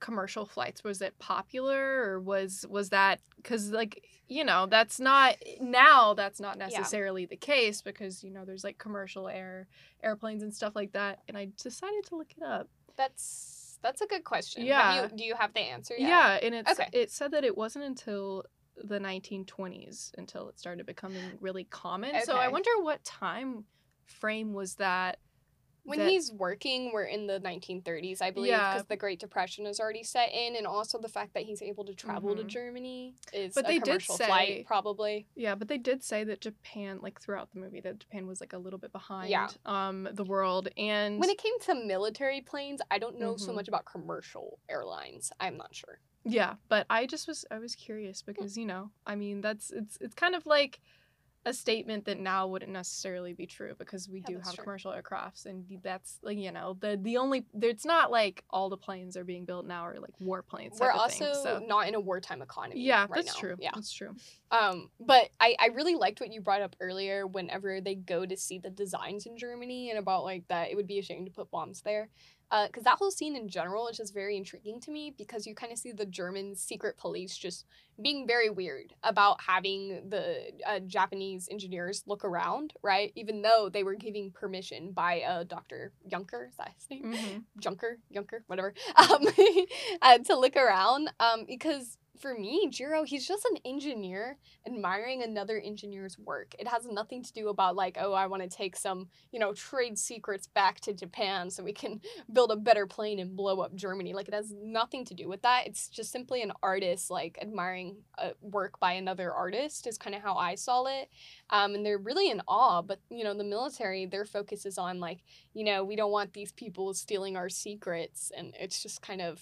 commercial flights was it popular or was was that because like you know that's not now that's not necessarily the case because you know there's like commercial air airplanes and stuff like that and i decided to look it up That's that's a good question. Yeah. you, do you have the answer yet? yeah, and it's Okay. it said that it wasn't until the 1920s until it started becoming really common. So I wonder what time frame was that when that- he's working, we're in the 1930s, I believe, Yeah. because the Great Depression is already set in, and also the fact that he's able to travel to Mhm. Germany is But a they did commercial say- flight, probably. Yeah, but they did say that Japan, like throughout the movie, that Japan was like a little bit behind Yeah. um the world. And When it came to military planes, I don't know so Mhm. much about commercial airlines. I'm not sure. yeah, but I just was I was curious because you know, I mean, that's it's it's kind of like a statement that now wouldn't necessarily be true because we Yeah, do have true. commercial aircrafts and that's like you know the the only it's not like all the planes are being built now are like warplanes. We're also thing, so. not in a wartime economy. yeah, right that's now. true. Yeah. that's true. Um, but I, I really liked what you brought up earlier whenever they go to see the designs in Germany and about like that it would be a shame to put bombs there. Because that whole scene in general is just very intriguing to me because you kind of see the German secret police just being very weird about having the uh, Japanese engineers look around, right? Even though they were giving permission by uh, Dr. Junker, is that his name? hmm Junker, Junker, whatever, (laughs) um, (laughs) uh, to look around. Um, because for me, Jiro, he's just an engineer admiring another engineer's work. It has nothing to do about like, oh, I want to take some, you know, trade secrets back to Japan so we can (laughs) build a better plane and blow up Germany. Like, it has nothing to do with that. It's just simply an artist like admiring uh, work by another artist. Is kind of how I saw it. Um, and they're really in awe. But you know, the military, their focus is on like you know, we don't want these people stealing our secrets. And it's just kind of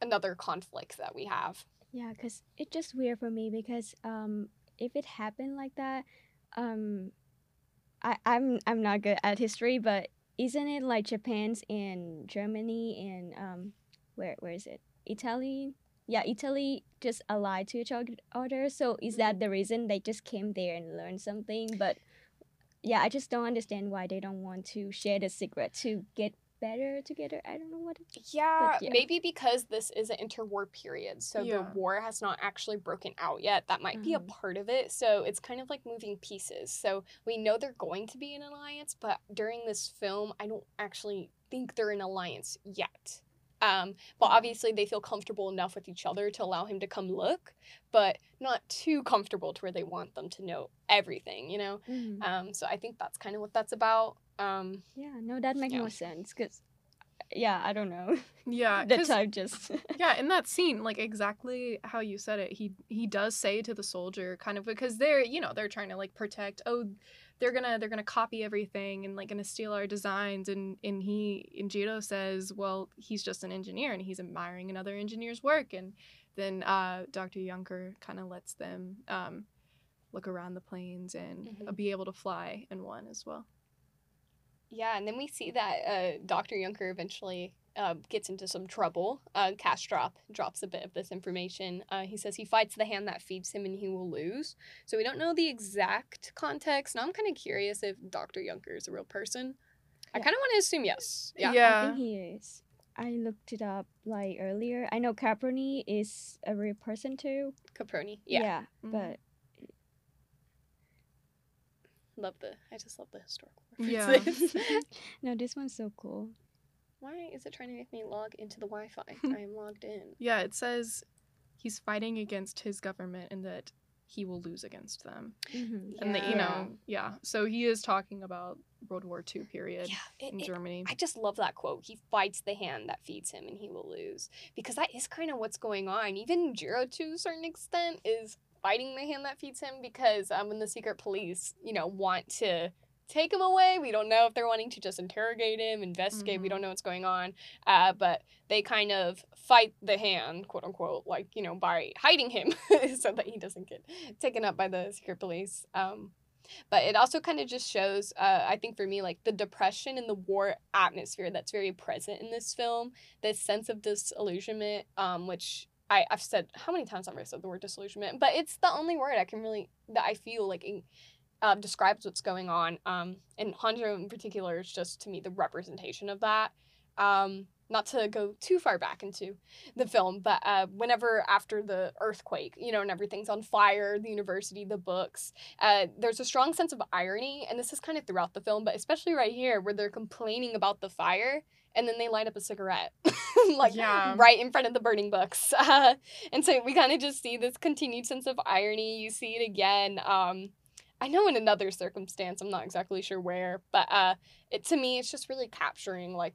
another conflict that we have. Yeah, because it's just weird for me because um, if it happened like that, um, I, I'm I'm not good at history, but isn't it like Japan's and Germany and um, where where is it? Italy? Yeah, Italy just allied to each oth- other. So is that the reason they just came there and learned something? But yeah, I just don't understand why they don't want to share the secret to get better together. I don't know what. It, Yeah, yeah. maybe because this is an interwar period, so Yeah. the war has not actually broken out yet. That might be a Mhm. part of it. So it's kind of like moving pieces. So we know they're going to be an alliance, but during this film, I don't actually think they're an alliance yet. Um, but Mhm. obviously, they feel comfortable enough with each other to allow him to come look, but not too comfortable to where they want them to know everything, you know? Mhm. Um, so I think that's kind of what that's about. Um, Yeah, no, that makes Yeah. no sense. Cause yeah, I don't know. Yeah, (laughs) the type just. (laughs) yeah in that scene like exactly how you said it he he does say to the soldier kind of because they're you know they're trying to like protect oh they're gonna they're gonna copy everything and like gonna steal our designs and and he and Jiro says well he's just an engineer and he's admiring another engineer's work and then uh dr Junker kind of lets them um look around the planes and Mhm. be able to fly in one as well Yeah, and then we see that uh, Dr. Junker eventually uh, gets into some trouble. Uh, Castorp drops a bit of this information. Uh, he says he fights the hand that feeds him and he will lose. So we don't know the exact context. Now I'm kind of curious if Dr. Junker is a real person. I kind of want to assume yes. Yeah. I think he is. I looked it up like earlier. I know Caproni is a real person too. Caproni. Yeah. Mhm. but Love the, I just love the historical references. Yeah. (laughs) (laughs) no, this one's so cool. Why is it trying to make me log into the Wi Fi? (laughs) I am logged in. yeah it says he's fighting against his government and that he will lose against them hmm and that you know yeah so he is talking about world war ii period Yeah, it- in it- germany I just love that quote. He fights the hand that feeds him and he will lose. Because that is kind of what's going on. Even Jiro, to a certain extent, is fighting the hand that feeds him because um, when the secret police, you know, want to take him away, we don't know if they're wanting to just interrogate him, investigate, we Mhm. don't know what's going on. Uh, but they kind of fight the hand, quote unquote, like, you know, by hiding him (laughs) so that he doesn't get taken up by the secret police. Um, but it also kind of just shows uh, i think for me like the depression and the war atmosphere that's very present in this film this sense of disillusionment um, which I, i've said how many times have i said the word disillusionment? But it's the only word i can really that i feel like in, uh, describes what's going on um, and honjo in particular is just to me the representation of that. Um, not to go too far back into the film, but uh, whenever after the earthquake, you know, and everything's on fire, the university, the books, uh, there's a strong sense of irony, and this is kind of throughout the film, but especially right here where they're complaining about the fire, and then they light up a cigarette, (laughs) like Yeah. right in front of the burning books, (laughs) uh, and so we kind of just see this continued sense of irony. You see it again. Um, I know in another circumstance, I'm not exactly sure where, but uh, it to me, it's just really capturing like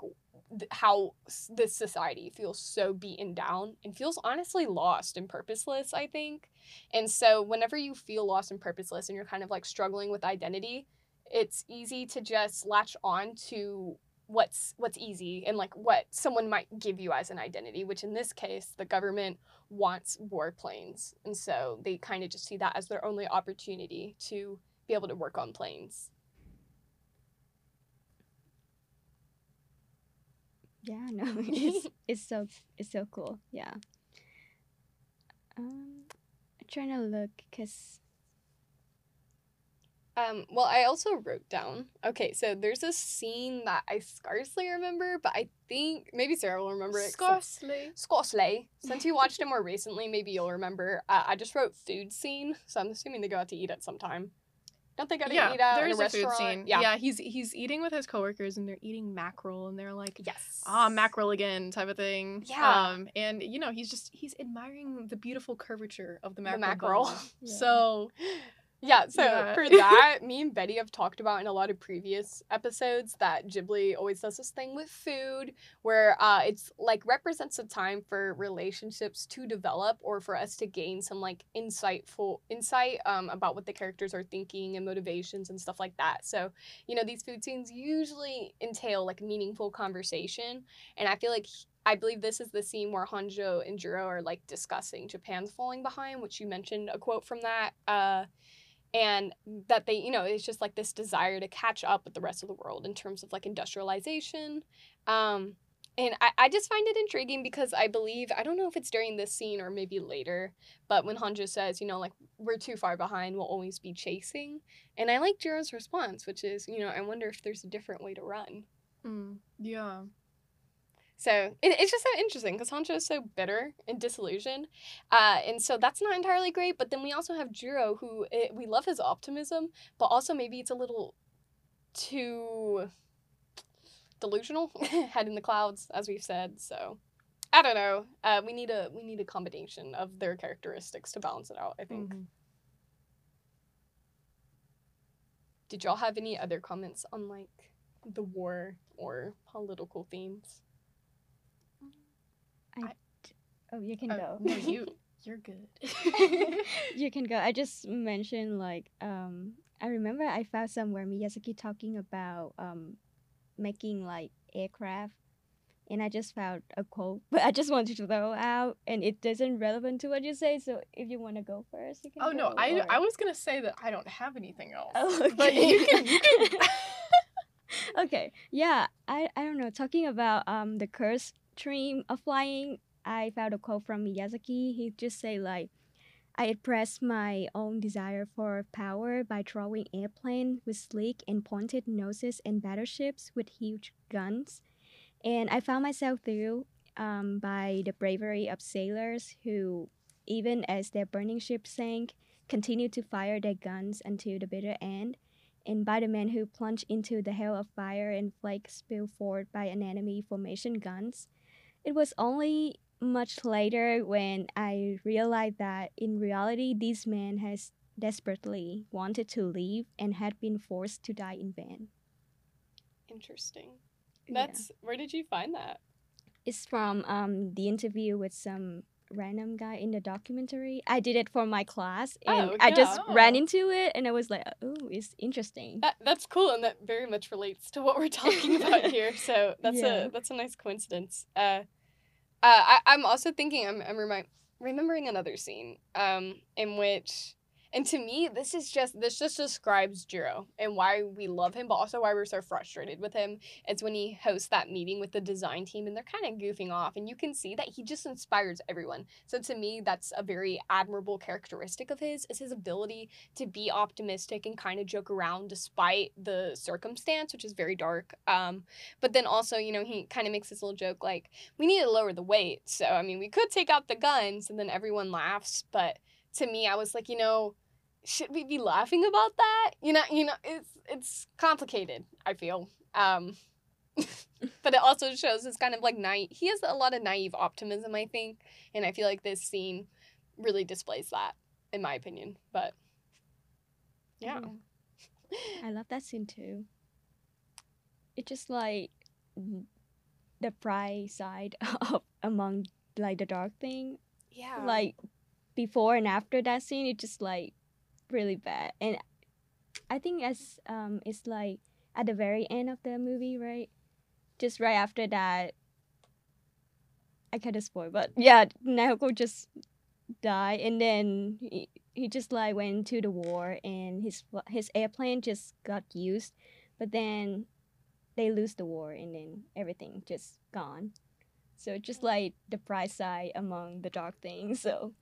th- how s- this society feels so beaten down and feels honestly lost and purposeless. I think, and so whenever you feel lost and purposeless, and you're kind of like struggling with identity, it's easy to just latch on to what's what's easy and like what someone might give you as an identity which in this case the government wants warplanes and so they kind of just see that as their only opportunity to be able to work on planes Yeah, no, (laughs) it's (laughs) it's so it's so cool. Yeah. Um, I'm trying to look because um well i also wrote down okay so there's a scene that i scarcely remember but i think maybe sarah will remember it Scarcely. Scarcely. Since you watched it (laughs) more recently, maybe you'll remember. Uh, I just wrote food scene, so I'm assuming they go out to eat at some time. Don't they go to Yeah, eat out There is a a food scene. Yeah. Yeah. he's he's eating with his coworkers and they're eating mackerel and they're like, Yes. ah, mackerel again, type of thing. Yeah. Um, and you know, he's just he's admiring the beautiful curvature of the The mackerel. mackerel. (laughs) Yeah. So Yeah, (laughs) so Yeah. for (laughs) that, me and Betty have talked about in a lot of previous episodes that Ghibli always does this thing with food where uh, it's like represents a time for relationships to develop or for us to gain some like insightful insight um, about what the characters are thinking and motivations and stuff like that. So, you know, these food scenes usually entail like meaningful conversation. And I feel like I believe this is the scene where Honjo and Jiro are like discussing Japan's falling behind, which you mentioned a quote from that. Uh, and that they, you know, it's just like this desire to catch up with the rest of the world in terms of like industrialization. Um, and I, I just find it intriguing because I believe, I don't know if it's during this scene or maybe later, but when Honjo says, you know, like, we're too far behind, we'll always be chasing. And I like Jiro's response, which is, you know, I wonder if there's a different way to run. mm, yeah. So it, it's just so interesting because Honjo is so bitter and disillusioned, uh, and so that's not entirely great. But then we also have Jiro, who eh, we love his optimism, but also maybe it's a little too delusional, (laughs) head in the clouds, as we've said. So I don't know. Uh, we need a we need a combination of their characteristics to balance it out. I think. Mhm. Did y'all have any other comments on like the war or political themes? Oh, you can Oh, go. no, you (laughs) you're good. (laughs) you can go. I just mentioned like um I remember I found somewhere Miyazaki talking about um making like aircraft and I just found a quote, (laughs) but I just wanted to throw out and it doesn't relevant to what you say, so if you want to go first, you can oh no, I or- I was gonna say that I don't have anything else. Oh, But you can, you can okay. Yeah, I I don't know. Talking about um the curse dream of flying, I found a quote from Miyazaki. He just say like, "I express my own desire for power by drawing airplane with sleek and pointed noses and battleships with huge guns, and I found myself through um by the bravery of sailors who, even as their burning ship sank, continued to fire their guns until the bitter end." and by the men who plunged into the hail of fire and flakes spilled forth by an enemy formation guns. It was only much later when I realized that in reality this man has desperately wanted to leave and had been forced to die in vain. Interesting. Yeah. That's where did you find that? It's from um, the interview with some random guy in the documentary. I did it for my class and Oh, I just yeah. ran into it and I was like, oh, it's interesting. That that's cool, and that very much relates to what we're talking (laughs) about here. So that's Yeah. a that's a nice coincidence. Uh, uh, I I'm also thinking I'm I'm remi- remembering another scene um in which. And to me, this is just this just describes Jiro and why we love him, but also why we're so frustrated with him. It's when he hosts that meeting with the design team and they're kind of goofing off, and you can see that he just inspires everyone. So to me, that's a very admirable characteristic of his is his ability to be optimistic and kind of joke around despite the circumstance, which is very dark. Um, but then also, you know, he kind of makes this little joke like, we need to lower the weight. So, I mean, we could take out the guns and then everyone laughs. But to me, I was like, you know, should we be laughing about that? You know, you know, it's it's complicated, I feel. Um, (laughs) but it also shows his kind of like naive, he has a lot of naive optimism, I think. And I feel like this scene really displays that, in my opinion. But Yeah. I love that scene too. It's just like the bright side (laughs) of among like the dark thing. Yeah. Like before and after that scene, it's just like really bad. And I think as um, it's like at the very end of the movie, right? Just right after that, I kind of spoil, but yeah, Nahoko just died, and then he, he just like went to the war, and his his airplane just got used, but then they lose the war, and then everything just gone. So just like the bright side among the dark things. (laughs) So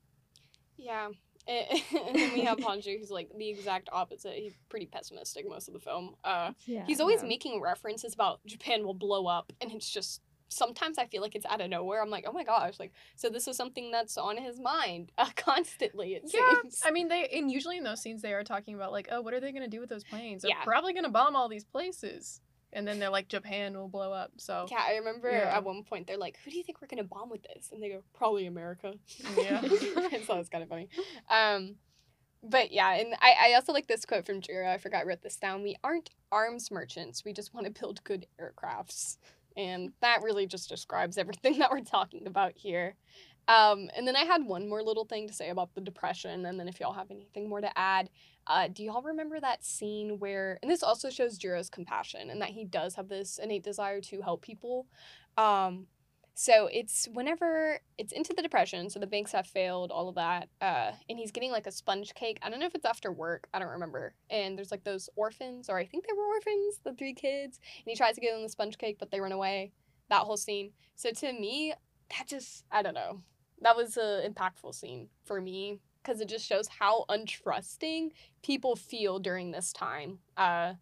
Yeah. (laughs) And then we have Honjo, who's like the exact opposite. He's pretty pessimistic most of the film. Uh, yeah, he's always Yeah. making references about Japan will blow up, and it's just sometimes I feel like it's out of nowhere. I'm like, oh my gosh, like so this is something that's on his mind (laughs) uh, constantly. It Yeah, seems. I mean, they and usually in those scenes they are talking about like, oh, what are they gonna do with those planes? They're Yeah. probably gonna bomb all these plays, and then they're like, Japan will blow up. So Yeah, I remember Yeah. at one point they're like, "Who do you think we're gonna bomb with this?" And they go, "Probably America." Yeah. (laughs) I thought it was kind of funny. Um, but yeah, and I, I also like this quote from Jiro. I forgot I wrote this down. We aren't arms merchants. We just want to build good aircrafts, and that really just describes everything (laughs) that we're talking about here. Um, and then I had one more little thing to say about the depression, and then if y'all have anything more to add, uh, do y'all remember that scene where, and this also shows Jiro's compassion and that he does have this innate desire to help people. Um, so it's whenever it's into the depression, so the banks have failed, all of that, uh, and he's getting like a sponge cake. I don't know if it's after work, I don't remember. And there's like those orphans, or I think they were orphans, the three kids, and he tries to give them the sponge cake, but they run away. That whole scene. So to me, that just I don't know. That was an impactful scene for me because it just shows how untrusting people feel during this time. Uh,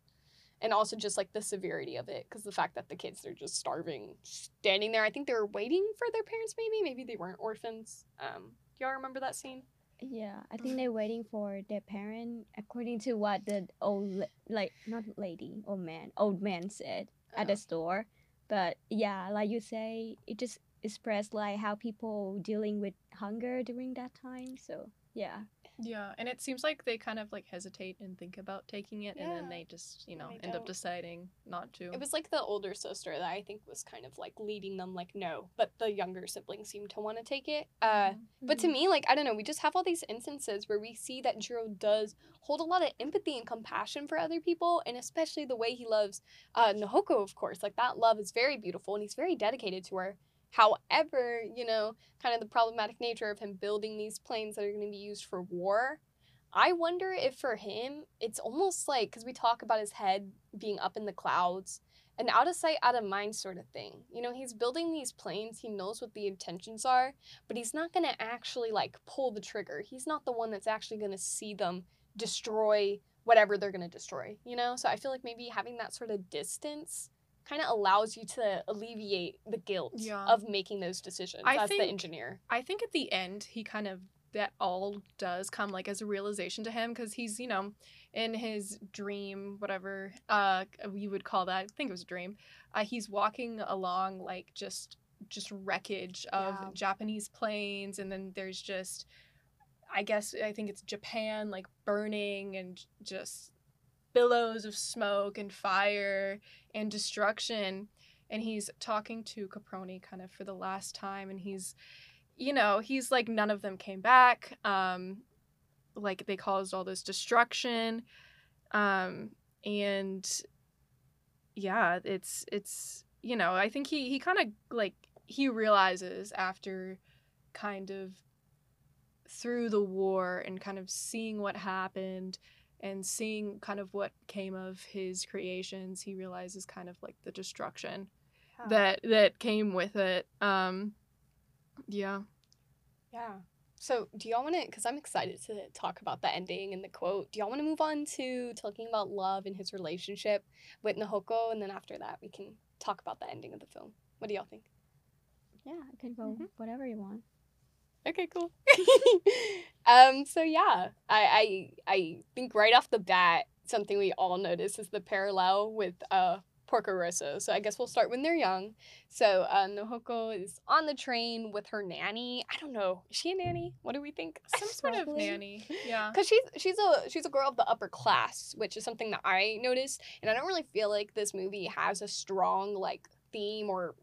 and also just like the severity of it because the fact that the kids are just starving standing there i think they were waiting for their parents maybe maybe they weren't orphans um do y'all remember that scene Yeah, I think (sighs) they're waiting for their parent, according to what the old, like not lady, old man, old man said at the Oh. store. But yeah, like you say, it just expressed like how people dealing with hunger during that time. So yeah, yeah, and it seems like they kind of like hesitate and think about taking it, and then they just you know end up deciding not to. it was like the older sister that i think was kind of like leading them like no but the younger siblings seemed to want to take it uh But to me, like, I don't know, we just have all these instances where we see that Jiro does hold a lot of empathy and compassion for other people, and especially the way he loves uh, Nahoko, of course. Like, that love is very beautiful, and he's very dedicated to her. However, you know, kind of the problematic nature of him building these planes that are going to be used for war. I wonder if for him, it's almost like, because we talk about his head being up in the clouds, an out of sight, out of mind sort of thing. You know, he's building these planes, he knows what the intentions are, but he's not going to actually like pull the trigger. He's not the one that's actually going to see them destroy whatever they're going to destroy, you know? So I feel like maybe having that sort of distance kind of allows you to alleviate the guilt Yeah. of making those decisions I as the think- engineer. I think at the end he kind of that all does come like as a realization to him because he's you know in his dream whatever uh you would call that I think it was a dream uh, he's walking along like just just wreckage of Yeah. Japanese planes and then there's just I guess I think it's Japan like burning and just billows of smoke and fire and destruction and he's talking to Caproni kind of for the last time and he's you know, he's like none of them came back. Um like they caused all this destruction. Um and yeah, it's it's you know, I think he he kind of like he realizes after kind of through the war and kind of seeing what happened and seeing kind of what came of his creations, he realizes kind of like the destruction that that came with it. Um yeah. Yeah. So, do y'all want to? Because I'm excited to talk about the ending and the quote. Do y'all want to move on to talking about love and his relationship with Nahoko, and then after that we can talk about the ending of the film. What do y'all think? yeah, I can go Mhm. whatever you want. Okay, cool. (laughs) um, so yeah, I, I I think right off the bat, something we all notice is the parallel with uh Porco Rosso. So I guess we'll start when they're young. So uh, Nahoko is on the train with her nanny. I don't know. Is she a nanny? What do we think? (laughs) Some sort of nanny. Yeah. (laughs) Because she's she's a she's a girl of the upper class, which is something that I noticed, and I don't really feel like this movie has a strong like theme or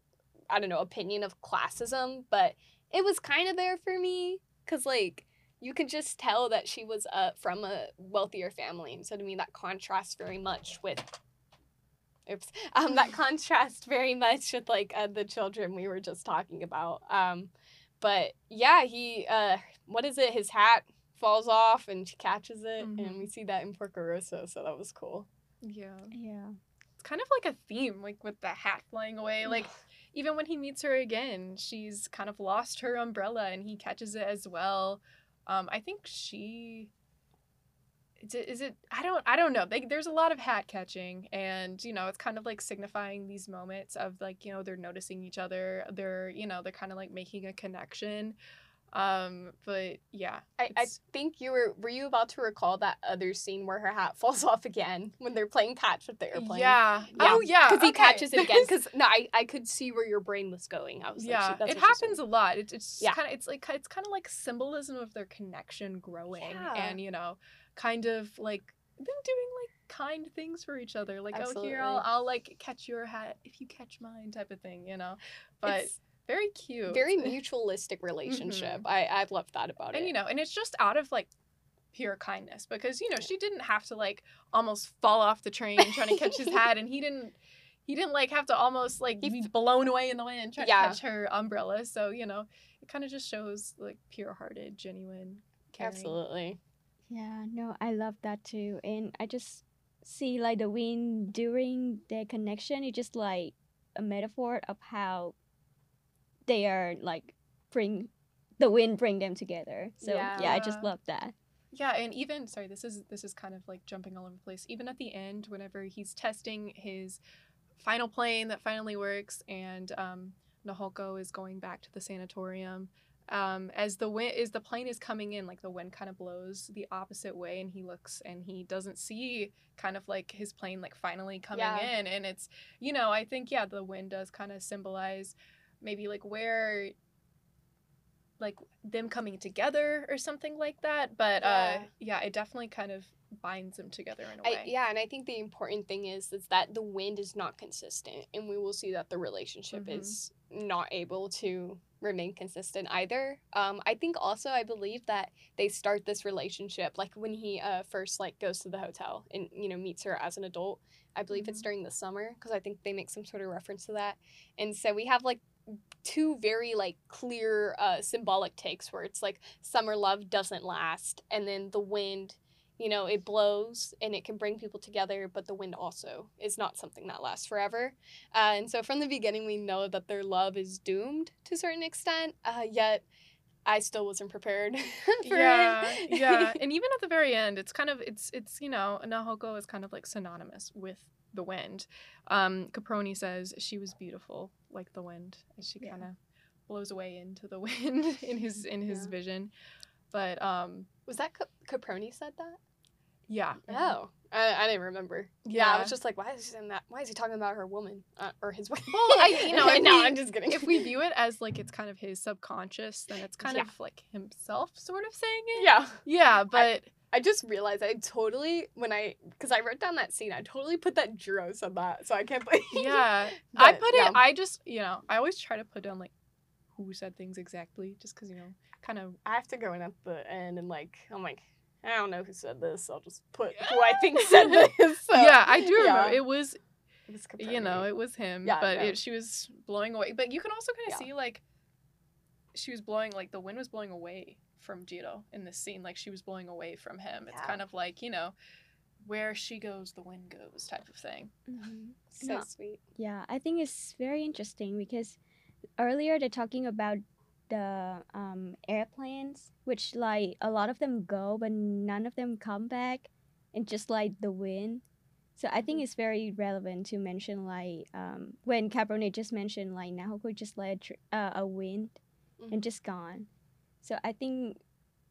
I don't know opinion of classism, but it was kind of there for me because like you could just tell that she was uh, from a wealthier family, and so to me that contrasts very much with. Oops. Um, that (laughs) contrasts very much with like uh, the children we were just talking about. Um, but yeah, he uh, what is it? His hat falls off and she catches it, and Mhm. we see that in Porco Rosso, so that was cool. Yeah. Yeah. It's kind of like a theme, like with the hat flying away. Like (sighs) (sighs) even when he meets her again, she's kind of lost her umbrella and he catches it as well. Um, I think she is it, is it I don't I don't know. They, there's a lot of hat catching and you know, it's kind of like signifying these moments of like, you know, they're noticing each other. They're, you know, they're kind of like making a connection. Um, but yeah. I, I think you were were you about to recall that other scene where her hat (laughs) falls off again when they're playing catch with the airplane? Yeah. Yeah, Oh yeah. because he okay. catches it again. Because (laughs) no, I, I could see where your brain was going. I was like, yeah, "Shit, that's it happens a lot. It, it's Yeah. kind of it's like it's kind of like symbolism of their connection growing, Yeah. and you know, kind of like them doing like kind things for each other. Like, oh, Absolutely. here I'll I'll like catch your hat if you catch mine, type of thing. You know, but It's very cute. very (laughs) mutualistic relationship. Mm-hmm. I I love that about and it. you know, and it's just out of like pure kindness because you know she didn't have to like almost fall off the train trying to catch his hat, (laughs) and he didn't. He didn't like have to almost like He be blown away in the wind trying Yeah. to catch her umbrella. So you know, it kind of just shows like pure-hearted, genuine caring. Absolutely. Yeah, no, I love that too. And I just see like the wind during their connection, it's just like a metaphor of how they are like bring the wind bring them together. So yeah, I just love that. Yeah, and even sorry, this is this is kind of like jumping all over the place. Even at the end, whenever he's testing his final plane that finally works, and um, Nahoko is going back to the sanatorium. Um, as the wind is the plane is coming in, like the wind kind of blows the opposite way, and he looks and he doesn't see kind of like his plane like finally coming Yeah. in, and it's you know I think yeah the wind does kind of symbolize maybe like where like them coming together or something like that but uh Yeah. yeah it definitely kind of binds them together in a way I, yeah, and I think the important thing is is that the wind is not consistent, and we will see that the relationship Mhm. is not able to remain consistent either. Um, I think also I believe that they start this relationship like when he uh, first like goes to the hotel and you know meets her as an adult. I believe it's Mhm. during the summer because I think they make some sort of reference to that, and so we have like two very like clear uh, symbolic takes where it's like summer love doesn't last, and then the wind you know, it blows and it can bring people together, but the wind also is not something that lasts forever. Uh, and so from the beginning, we know that their love is doomed to a certain extent, uh, yet I still wasn't prepared (laughs) for yeah it. yeah (laughs) and even at the very end it's kind of it's it's you know nahoko is kind of like synonymous with the wind um caproni says she was beautiful like the wind as she Yeah. kind of blows away into the (laughs) wind in his in his Yeah. vision but um Was that Cap- Caproni said that? yeah Oh, I, I didn't remember. Yeah. I was just like, why is he saying that? Why is he talking about her woman uh, or his wife? Well, I- you (laughs) know, if no, we- I'm just kidding. if we view it as like it's kind of his subconscious then it's kind Yeah. of like himself sort of saying it yeah. yeah but I just realized I totally when I because I wrote down that scene, I totally put that Jiro said that, so I can't believe. (laughs) yeah i put yeah. it i just you know i always try to put down like who said things exactly just because you know kind of I have to go in at the end and like I'm like I don't know who said this. I'll just put who I think said (laughs) this. So, yeah i do remember yeah. it was It was you know it was him Yeah, but it, she was blowing away but you can also kind of Yeah. see like she was blowing like the wind was blowing away from Jiro in this scene like she was blowing away from him it's Yeah. kind of like you know where she goes the wind goes type of thing Mhm. so No. sweet. Yeah, I think it's very interesting because earlier they're talking about the um, airplanes, which like a lot of them go, but none of them come back, and just like the wind. So I think Mhm. it's very relevant to mention like um, when Caproni just mentioned like Nahoko just like a, tr- uh, a wind and just gone. So I think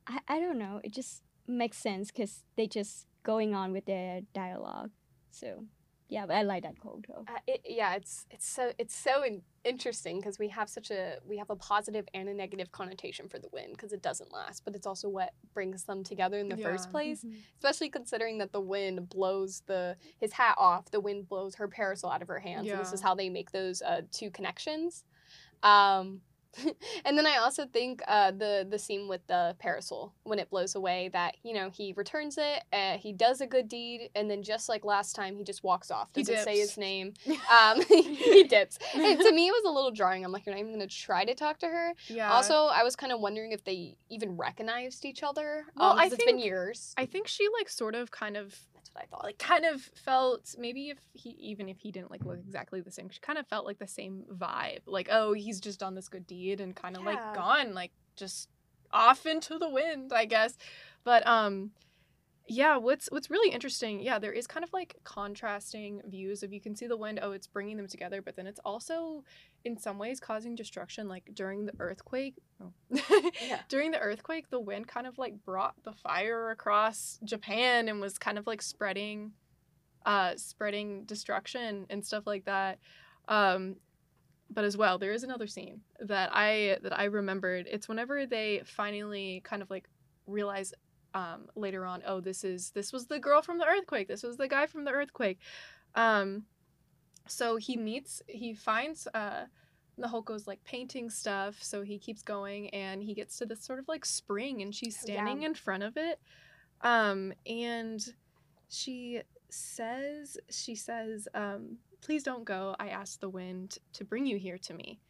I, I don't know. It just makes sense because they just going on with their dialogue. So Yeah, but I like that quote though. Uh, it, yeah, it's it's so it's so in- interesting because we have such a we have a positive and a negative connotation for the wind because it doesn't last, but it's also what brings them together in the first Yeah. place. Mhm. Especially considering that the wind blows the his hat off, the wind blows her parasol out of her hands, and this is how they make those uh, two connections. Um, (laughs) and then I also think uh, the the scene with the parasol when it blows away that you know he returns it, uh, he does a good deed, and then just like last time he just walks off. Doesn't say his name. (laughs) Um, (laughs) he dips. And to me, it was a little jarring. I'm like, you're not even gonna try to talk to her. Yeah. Also, I was kind of wondering if they even recognized each other. Well, um, I it's been think- years. I think she like sort of kind of What I thought. like kind of felt maybe if he even if he didn't like look exactly the same, she kind of felt like the same vibe. Like, oh, he's just done this good deed and kind of Yeah. like gone, like just off into the wind, I guess. But um yeah, what's what's really interesting, yeah, there is kind of like contrasting views of you can see the wind, oh, it's bringing them together, but then it's also in some ways causing destruction like during the earthquake. Oh. Yeah. (laughs) During the earthquake, the wind kind of like brought the fire across Japan and was kind of like spreading uh spreading destruction and stuff like that. Um but as well, there is another scene that I that I remembered. It's whenever they finally kind of like realize um later on, oh, this is this was the girl from the earthquake. This was the guy from the earthquake. Um so he meets he finds uh Nahoko's like painting stuff, so he keeps going and he gets to this sort of like spring and she's Yeah. standing in front of it. Um and she says she says um please don't go. I asked the wind to bring you here to me.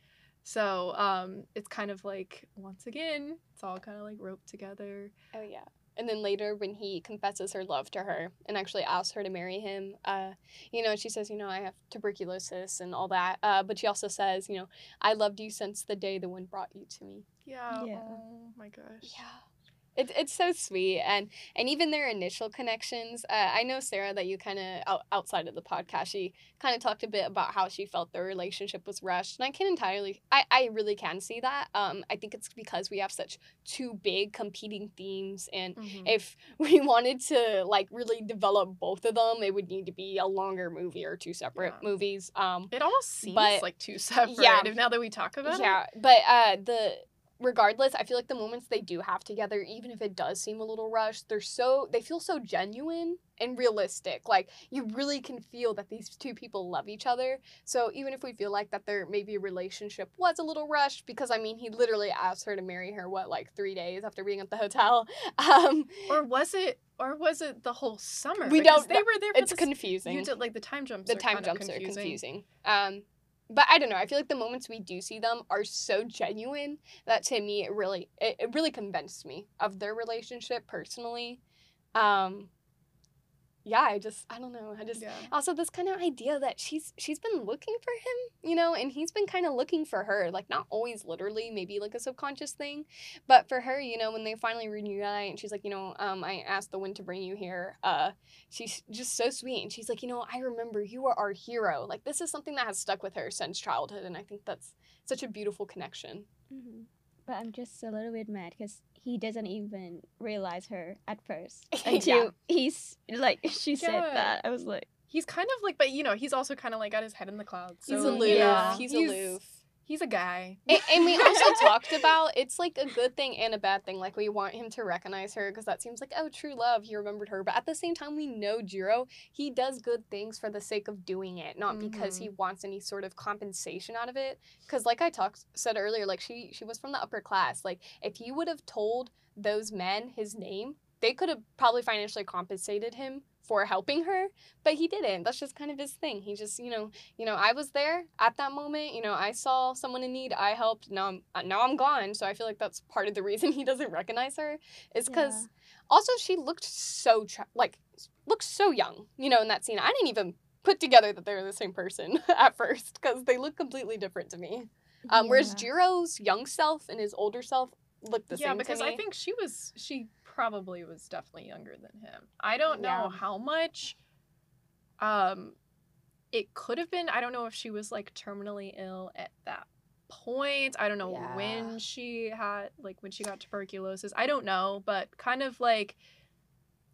So um it's kind of like once again, it's all kind of like roped together. Oh yeah. And then later, when he confesses her love to her and actually asks her to marry him, uh, you know, she says, you know, I have tuberculosis and all that. Uh, but she also says, you know, I loved you since the day the wind brought you to me. Yeah. Yeah. Oh my gosh. Yeah. It's it's so sweet and and even their initial connections. Uh, I know Sarah that you kind of out, outside of the podcast, she kind of talked a bit about how she felt their relationship was rushed, and I can entirely, I I really can see that. Um, I think it's because we have such two big competing themes, and Mhm. if (laughs) we wanted to like really develop both of them, it would need to be a longer movie or two separate Yeah. movies. Um, It almost seems But- like two (laughs) separate. Yeah. Now that we talk about it. yeah, but uh, the regardless, I feel like the moments they do have together, even if it does seem a little rushed, they're so they feel so genuine and realistic. Like you really can feel that these two people love each other. So even if we feel like that their maybe relationship was a little rushed, because I mean he literally asked her to marry her what like three days after being at the hotel. (laughs) Um, Or was it? Or was it the whole summer? We Because don't They were there. For it's the, confusing. You did like the time jumps. the are time jumps confusing. are confusing. Um, but I don't know. I feel like the moments we do see them are so genuine that to me it really it, it really convinced me of their relationship personally. Um, yeah, I just I don't know. I just Yeah. also this kind of idea that she's she's been looking for him, you know, and he's been kind of looking for her, like not always literally, maybe like a subconscious thing, but for her, you know, when they finally reunite and she's like, you know, um, I asked the wind to bring you here. Uh, she's just so sweet, and she's like, you know, I remember you were our hero. Like this is something that has stuck with her since childhood, and I think that's such a beautiful connection. hmm But I'm just a little bit mad because he doesn't even realize her at first (laughs) until Yeah. he's like (laughs) she said that. I was like, He's kind of like, but you know, he's also kind of like got his head in the clouds. He's aloof. Yeah. He's, he's aloof. He's a guy. And, and we also (laughs) talked about it's like a good thing and a bad thing. Like we want him to recognize her because that seems like oh true love. He remembered her, but at the same time we know Jiro. He does good things for the sake of doing it, not because he mm-hmm. wants any sort of compensation out of it. Because like I talked said earlier, like she she was from the upper class. Like if he would have told those men his name, they could have probably financially compensated him for helping her but he didn't. That's just kind of his thing. He just you know you know i was there at that moment you know i saw someone in need i helped now i'm uh, now i'm gone. So i feel like that's part of the reason (laughs) he doesn't recognize her is because Yeah. also she looked so tra- like looked so young you know in that scene. I didn't even put together that they were the same person (laughs) at first because they look completely different to me. Um, whereas jiro's young self and his older self looked the yeah, same because to me. I think she was she probably was definitely younger than him. I don't know Yeah. how much um it could have been. I don't know if she was like terminally ill at that point. I don't know Yeah. when she had like when she got tuberculosis. I don't know, but kind of like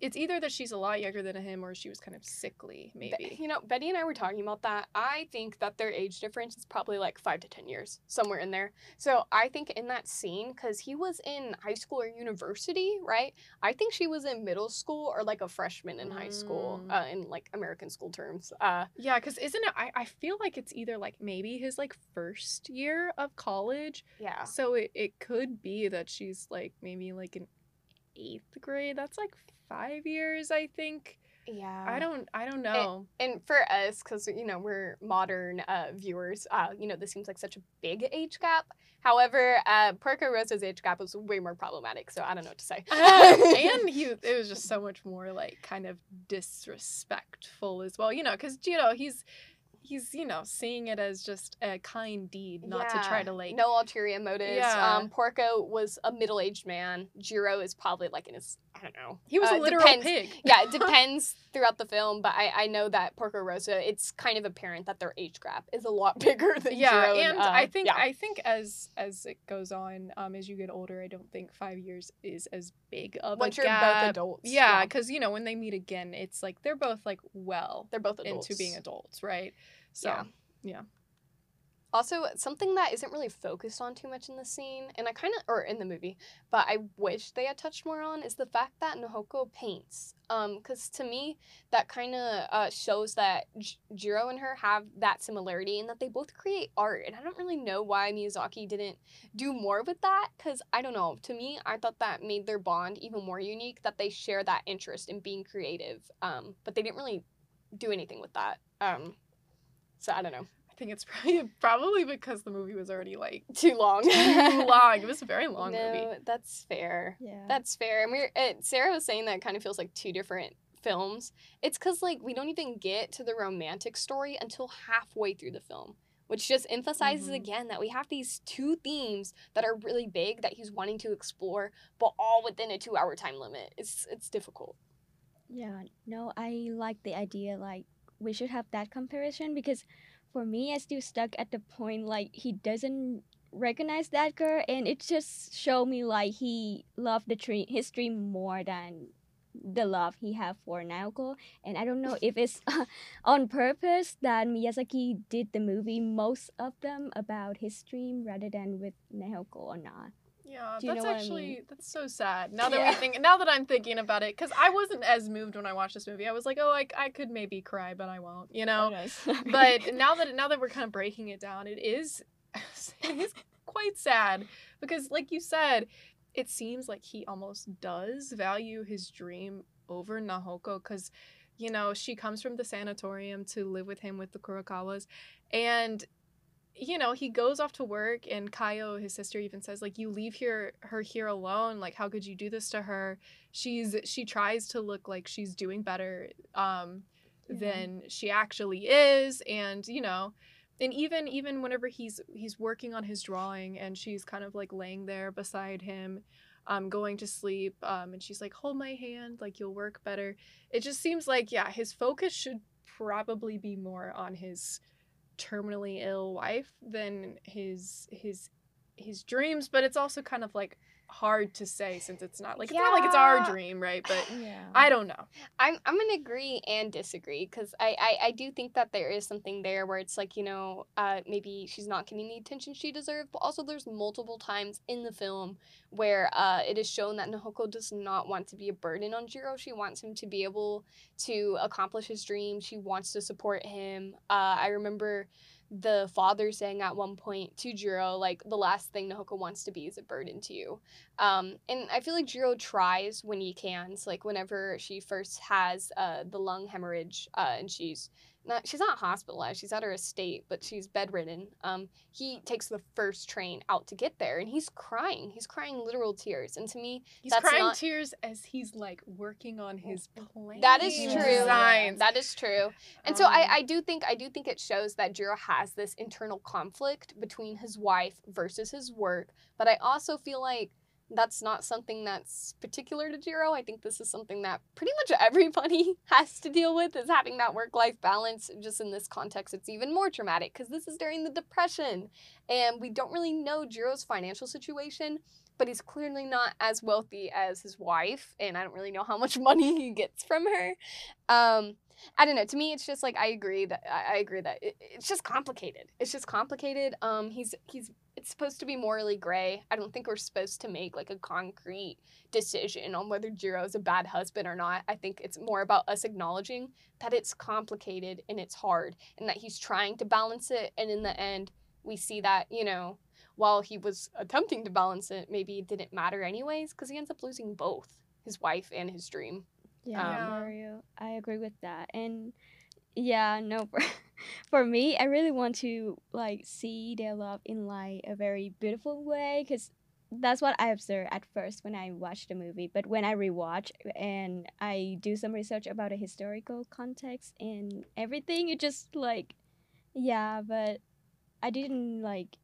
it's either that she's a lot younger than him or she was kind of sickly, maybe. you know, Betty and I were talking about that. I think that their age difference is probably like five to 10 years, somewhere in there. So I think in that scene, because he was in high school or university, right? I think she was in middle school or like a freshman in high school, Mm. uh, in like American school terms. Uh, Yeah, because isn't it? I, I feel like it's either like maybe his like first year of college. yeah. So it, it could be that she's like maybe like in eighth grade. That's like five years, I think. Yeah. I don't I don't know. and for us because you know we're modern uh, viewers uh, you know this seems like such a big age gap however uh, Porco Rosso's age gap was way more problematic so i don't know what to say (laughs) and he (laughs) it was just so much more like kind of disrespectful as well you know because you know he's he's you know seeing it as just a kind deed not to try to like no ulterior motives. Yeah. um porco was a middle-aged man. Jiro is probably like in his i don't know he was uh, a literal depends- pig. (laughs) Yeah it depends throughout the film but i i know that porco rosso it's kind of apparent that their age gap is a lot (laughs) bigger than yeah Jiro and uh, i think yeah. i think as as it goes on um as you get older i don't think five years is as big of once a you're gap. both adults yeah because you know when they meet again it's like they're both like well they're both adults into being adults right so Yeah. yeah. Also, something that isn't really focused on too much in the scene, and I kind of, or in the movie, but I wish they had touched more on, is the fact that Nahoko paints. Um, because to me, that kind of uh, shows that J- Jiro and her have that similarity, and that they both create art. And I don't really know why Miyazaki didn't do more with that, because I don't know. To me, I thought that made their bond even more unique. That they share that interest in being creative. Um, but they didn't really do anything with that. Um, so I don't know. I think it's (laughs) probably probably because the movie was already like (laughs) Too long. too long. It was a very (laughs) long no, movie. that's fair. Yeah. That's fair. And we're uh, Sarah was saying that it kind of feels like two different films. It's because like we don't even get to the romantic story until halfway through the film, which just emphasizes Mhm. again that we have these two themes that are really big that he's wanting to explore, but all within a two-hour time limit. It's it's difficult. Yeah, no, I like the idea like we should have that comparison because for me I still stuck at the point like he doesn't recognize that girl and it just showed me like he loved the tree his dream more than the love he have for Naoko and I don't know if it's (laughs) on purpose that Miyazaki did the movie most of them about his dream rather than with Naoko or not. Yeah, Do that's what I actually mean? that's so sad. Now that Yeah. we think, now that I'm thinking about it, because I wasn't as moved when I watched this movie. I was like, oh, I, I could maybe cry, but I won't. You oh, know. (laughs) but now that now that we're kind of breaking it down, it is (laughs) it is quite sad because, like you said, it seems like he almost does value his dream over Nahoko because, you know, she comes from the sanatorium to live with him with the Kurokawas, and you know he goes off to work and Kayo his sister even says like you leave here her here alone like how could you do this to her she's she tries to look like she's doing better um Yeah. than she actually is and you know and even even whenever he's he's working on his drawing and she's kind of like laying there beside him um going to sleep um and she's like hold my hand like you'll work better it just seems like yeah his focus should probably be more on his terminally ill wife than his his his dreams but it's also kind of like hard to say since it's not like it's not like it's our dream right but (sighs) yeah. i don't know I'm I'm gonna agree and disagree because I, I I do think that there is something there where it's like you know uh maybe she's not getting the attention she deserves, but also there's multiple times in the film where uh it is shown that Nahoko does not want to be a burden on Jiro. She wants him to be able to accomplish his dream. She wants to support him. Uh, I remember the father saying at one point to Jiro like the last thing Nahoko wants to be is a burden to you. Um, and I feel like Jiro tries when he can. So like whenever she first has uh, the lung hemorrhage uh, and she's not she's not hospitalized, she's at her estate, but she's bedridden. Um, he takes the first train out to get there and he's crying. He's crying literal tears. And to me, he's That's crying not- tears as he's like working on his plan that is true. designs. That is true. And so Um, I, I do think I do think it shows that Jiro has this internal conflict between his wife versus his work. But I also feel like that's not something that's particular to Jiro. I think this is something that pretty much everybody (laughs) has to deal with is having that work life balance. Just in this context, it's even more traumatic because this is during the depression and we don't really know Jiro's financial situation. but he's clearly not as wealthy as his wife, and I don't really know how much (laughs) money he gets from her. Um, I don't know. To me, it's just like I agree that I, I agree that it, it's just complicated. It's just complicated. Um, he's he's it's supposed to be morally gray. I don't think we're supposed to make like a concrete decision on whether Jiro is a bad husband or not. I think it's more about us acknowledging that it's complicated and it's hard, and that he's trying to balance it, and in the end, we see that you know while he was attempting to balance it, maybe it didn't matter anyways because he ends up losing both his wife and his dream. Yeah, Um, Mario. I agree with that. And yeah, no, (laughs) for, me, I really want to like see their love in like a very beautiful way because that's what I observed at first when I watched the movie. But when I rewatch and I do some research about the historical context and everything, it just like, yeah, but I didn't like,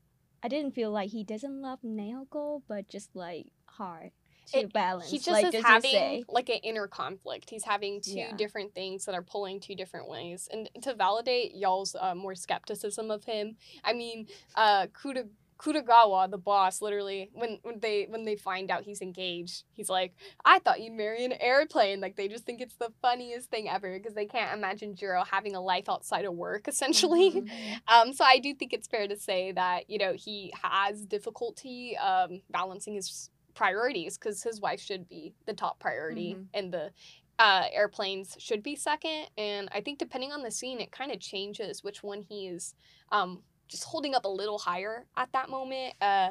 I didn't feel like he doesn't love Naoko, but just like hard to It- balance. He just like, is having say. like an inner conflict. He's having two Yeah. different things that are pulling two different ways. And to validate y'all's uh, more skepticism of him, I mean, uh, Kuda. Kurokawa, the boss, literally when, when they when they find out he's engaged, he's like, "I thought you'd marry an airplane." Like they just think it's the funniest thing ever because they can't imagine Jiro having a life outside of work, essentially. Mhm. (laughs) Um, so I do think it's fair to say that you know he has difficulty um, balancing his priorities because his wife should be the top priority Mhm. and the uh, airplanes should be second. And I think depending on the scene, it kind of changes which one he is um, just holding up a little higher at that moment. Uh,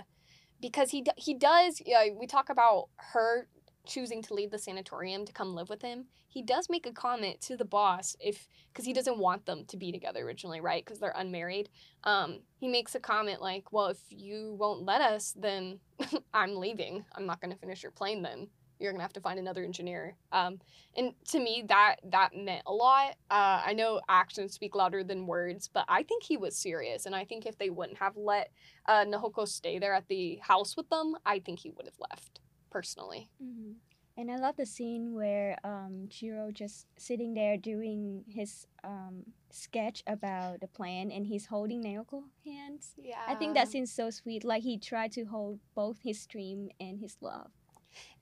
because he he does. Yeah, we talk about her choosing to leave the sanatorium to come live with him. He does make a comment to the boss if because he doesn't want them to be together originally, right? Because they're unmarried. Um, he makes a comment like, "Well, if you won't let us, then (laughs) I'm leaving. I'm not going to finish your plane. Then you're going to have to find another engineer." Um, and to me, that that meant a lot. Uh, I know actions speak louder than words, but I think he was serious, and I think if they wouldn't have let uh, Nahoko stay there at the house with them, I think he would have left personally. hmm And I love the scene where um, Jiro just sitting there doing his um, sketch about the plan, and he's holding Naoko hands. Yeah, I think that scene's so sweet. Like he tried to hold both his dream and his love.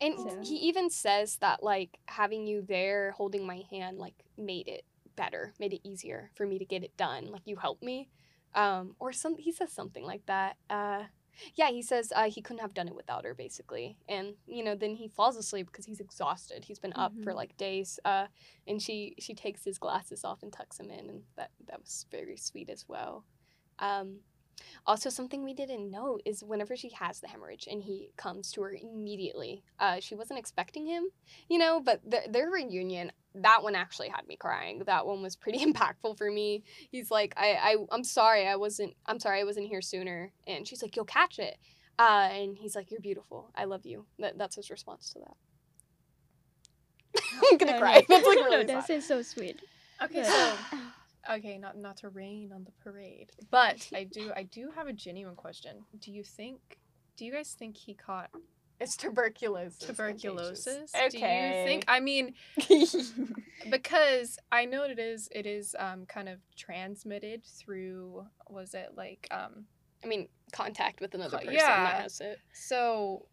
And So- he even says that like having you there holding my hand like made it better, made it easier for me to get it done. Like you helped me. Um or some he says something like that. Uh yeah, he says uh, he couldn't have done it without her, basically, and you know, then he falls asleep because he's exhausted. He's been up for Mhm. like days, uh, and she she takes his glasses off and tucks him in, and that that was very sweet as well. Um, also, something we didn't know is whenever she has the hemorrhage and he comes to her immediately, uh, she wasn't expecting him, you know, but th- their reunion, that one actually had me crying. That one was pretty (laughs) impactful for me. He's like, I, I, I'm sorry, I wasn't, I'm sorry, I wasn't here sooner. And she's like, you'll catch it. Uh, and he's like, you're beautiful. I love you. That, that's his response to that. (laughs) I'm gonna No, cry. no. (laughs) That's like no, really that sad. seems so sweet. Okay, But- so okay, not not to rain on the parade, but I do I do have a genuine question. Do you think? Do you guys think he caught It's tuberculosis. tuberculosis? Okay. Do you think? I mean, (laughs) because I know it is. It is um kind of transmitted through. Was it like um? I mean, contact with another person yeah. that has it. So,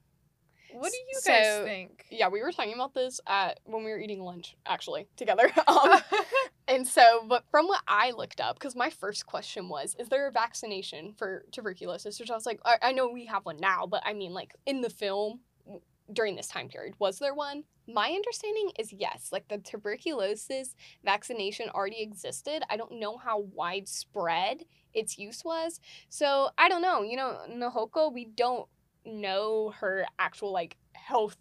what do you guys think? Yeah, we were talking about this at when we were eating lunch, actually, together. (laughs) Um, (laughs) and so, but from what I looked up, because my first question was, is there a vaccination for tuberculosis? Which I was like, I, I know we have one now, but I mean, like in the film during this time period, was there one? My understanding is yes. Like the tuberculosis vaccination already existed. I don't know how widespread its use was. So I don't know. You know, Nahoko, we don't know her actual like health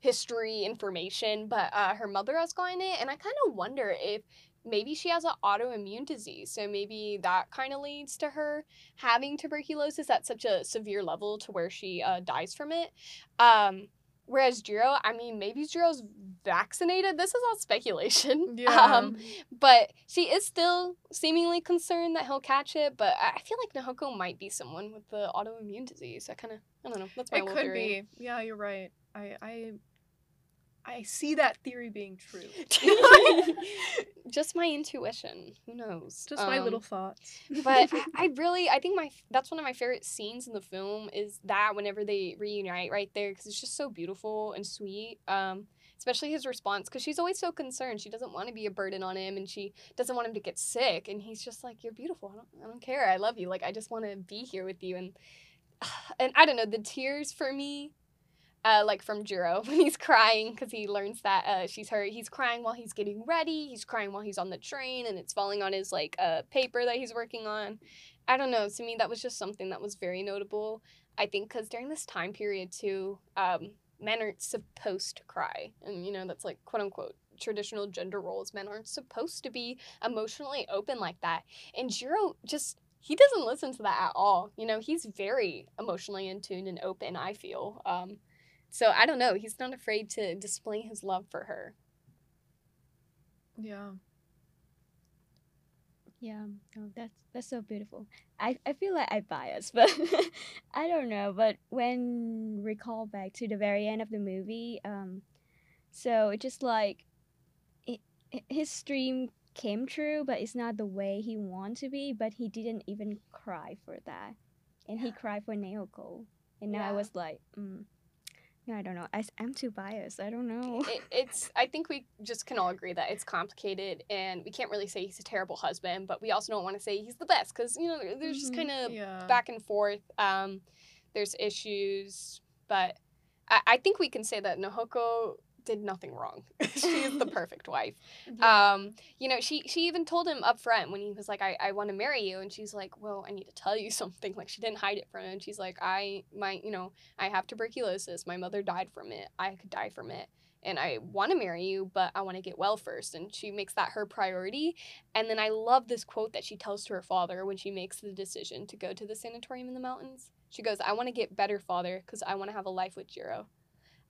history information, but uh, her mother has gotten it, and I kind of wonder if maybe she has an autoimmune disease. So maybe that kind of leads to her having tuberculosis at such a severe level to where she uh, dies from it. Um, whereas Jiro, I mean, maybe Jiro's vaccinated. This is all speculation. (laughs) Yeah. Um, but she is still seemingly concerned that he'll catch it. But I feel like Nahoko might be someone with the autoimmune disease. I kind of, I don't know. That's my it could theory. be. Yeah, you're right. I I I see that theory being true. (laughs) (laughs) Just my intuition. Who knows? Just my Um, little thoughts. (laughs) but I, I really i think my that's one of my favorite scenes in the film is that whenever they reunite right there because it's just so beautiful and sweet um especially his response because she's always so concerned she doesn't want to be a burden on him and she doesn't want him to get sick and he's just like you're beautiful i don't, I don't care i love you like i just want to be here with you and (sighs) and i don't know the tears for me uh, like from Jiro (laughs) when he's crying because he learns that uh, she's hurt. He's crying while he's getting ready. He's crying while he's on the train, and it's falling on his like uh, paper that he's working on. I don't know. To me, that was just something that was very notable. I think because during this time period too, um, men aren't supposed to cry, and you know that's like quote unquote traditional gender roles. Men aren't supposed to be emotionally open like that, and Jiro just. He doesn't listen to that at all. You know, he's very emotionally in tune and open, I feel. Um, so I don't know. He's not afraid to display his love for her. Yeah. Yeah, oh, that's that's so beautiful. I, I feel like I bias, (laughs) but I don't know. But when recall back to the very end of the movie, um, so it's just like it, his dream came true, but it's not the way he wanted to be. But he didn't even cry for that, and he cried for Naoko, and now I was like, mm, yeah, I don't know. I, am too biased. I don't know. It, it's. I think we just can all agree that it's complicated, and we can't really say he's a terrible husband, but we also don't want to say he's the best because you know there's just Mhm. kind of Yeah. back and forth. Um, there's issues, but I, I think we can say that Nahoko did nothing wrong. (laughs) (laughs) she is the perfect wife. Um, you know, she she even told him up front when he was like, I, I want to marry you, and she's like, Well, I need to tell you (laughs) something. Like she didn't hide it from him. She's like, I my you know, I have tuberculosis. My mother died from it. I could die from it. And I want to marry you, but I want to get well first. And she makes that her priority. And then I love this quote that she tells to her father when she makes the decision to go to the sanatorium in the mountains. She goes, I want to get better, father, because I want to have a life with Jiro.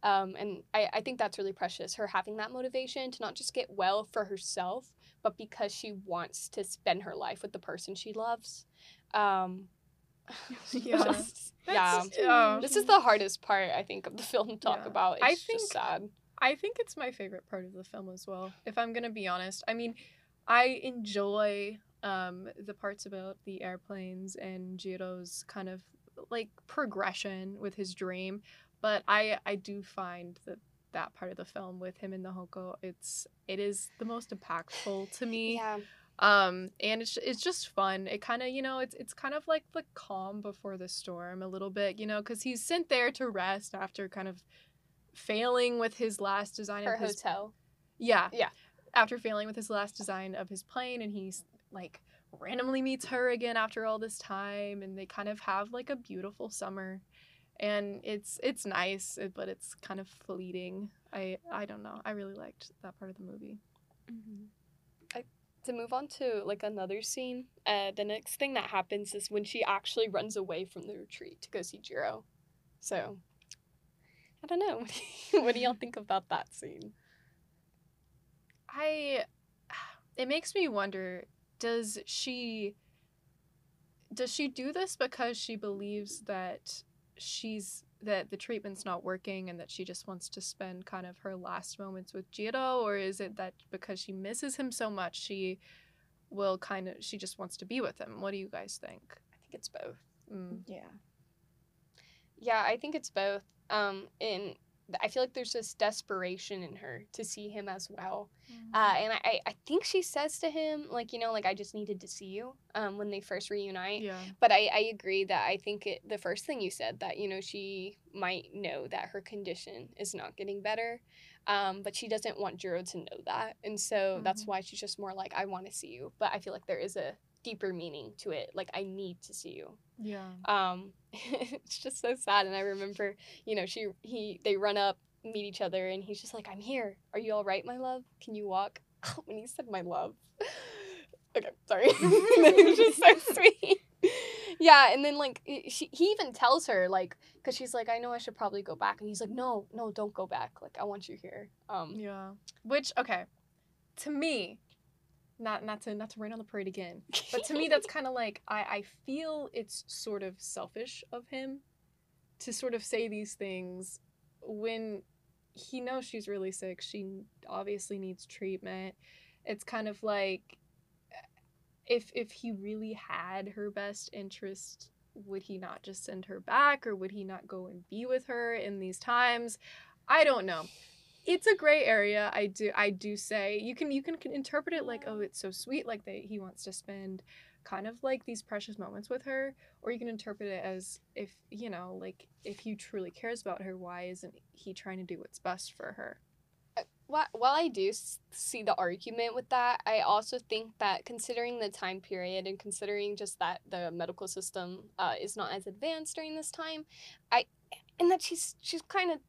Um, and I, I think that's really precious, her having that motivation to not just get well for herself, but because she wants to spend her life with the person she loves. Um, (laughs) (laughs) Yeah. just- yeah. Yeah. This is the hardest part, I think, of the film to talk Yeah. about. It's I just think- sad. I think it's my favorite part of the film as well, if I'm gonna be honest. I mean, I enjoy um, the parts about the airplanes and Jiro's kind of like progression with his dream, but I I do find that that part of the film with him and Nahoko, it's it is the most impactful to me. Yeah. um and it's it's just fun it kind of you know it's it's kind of like the calm before the storm a little bit you know because he's sent there to rest after kind of failing with his last design Her of his hotel. yeah Yeah. after failing with his last design of his plane and he's like randomly meets her again after all this time and they kind of have like a beautiful summer and it's it's nice but it's kind of fleeting i i don't know i really liked that part of the movie Mhm. to move on to like another scene, uh, the next thing that happens is when she actually runs away from the retreat to go see Jiro. So, I don't know. (laughs) what do y'all think about that scene? I it makes me wonder does she does she do this because she believes that she's that the treatment's not working and that she just wants to spend kind of her last moments with Jiro or is it that because she misses him so much she will kind of she just wants to be with him what do you guys think I think it's both. mm. Yeah. Yeah, I think it's both. Um, and I feel like there's this desperation in her to see him as well. Uh, and I, I- think she says to him, like, you know, like, I just needed to see you um, when they first reunite. yeah But I, I agree that I think it, the first thing you said, that, you know, she might know that her condition is not getting better. Um, but she doesn't want Jiro to know that. And so that's Mhm. why she's just more like, I want to see you. But I feel like there is a deeper meaning to it. Like, I need to see you yeah. Um (laughs) it's just so sad and i remember you know she he they run up meet each other and he's just like i'm here. Are you all right my love? Can you walk? (laughs) When he said my love. (laughs) Okay sorry. It was just so sweet. Yeah and then like she, he even tells her like because she's like i know i should probably go back and he's like no no don't go back. Like i want you here. Um yeah. Which okay. To me not not to not to rain on the parade again But to me, that's (laughs) kind of like I, I feel it's sort of selfish of him to sort of say these things when he knows she's really sick. She obviously needs treatment. It's kind of like eh, if if he really had her best interest, would he not just send her back or would he not go and be with her in these times? I don't know. It's a gray area. I do I do say you can you can, can interpret it like oh it's so sweet like that he wants to spend kind of like these precious moments with her or you can interpret it as if you know like if he truly cares about her why isn't he trying to do what's best for her Wh- While I do see the argument with that, I also think that considering the time period and considering just that the medical system uh, is not as advanced during this time, I and that she's she's kind of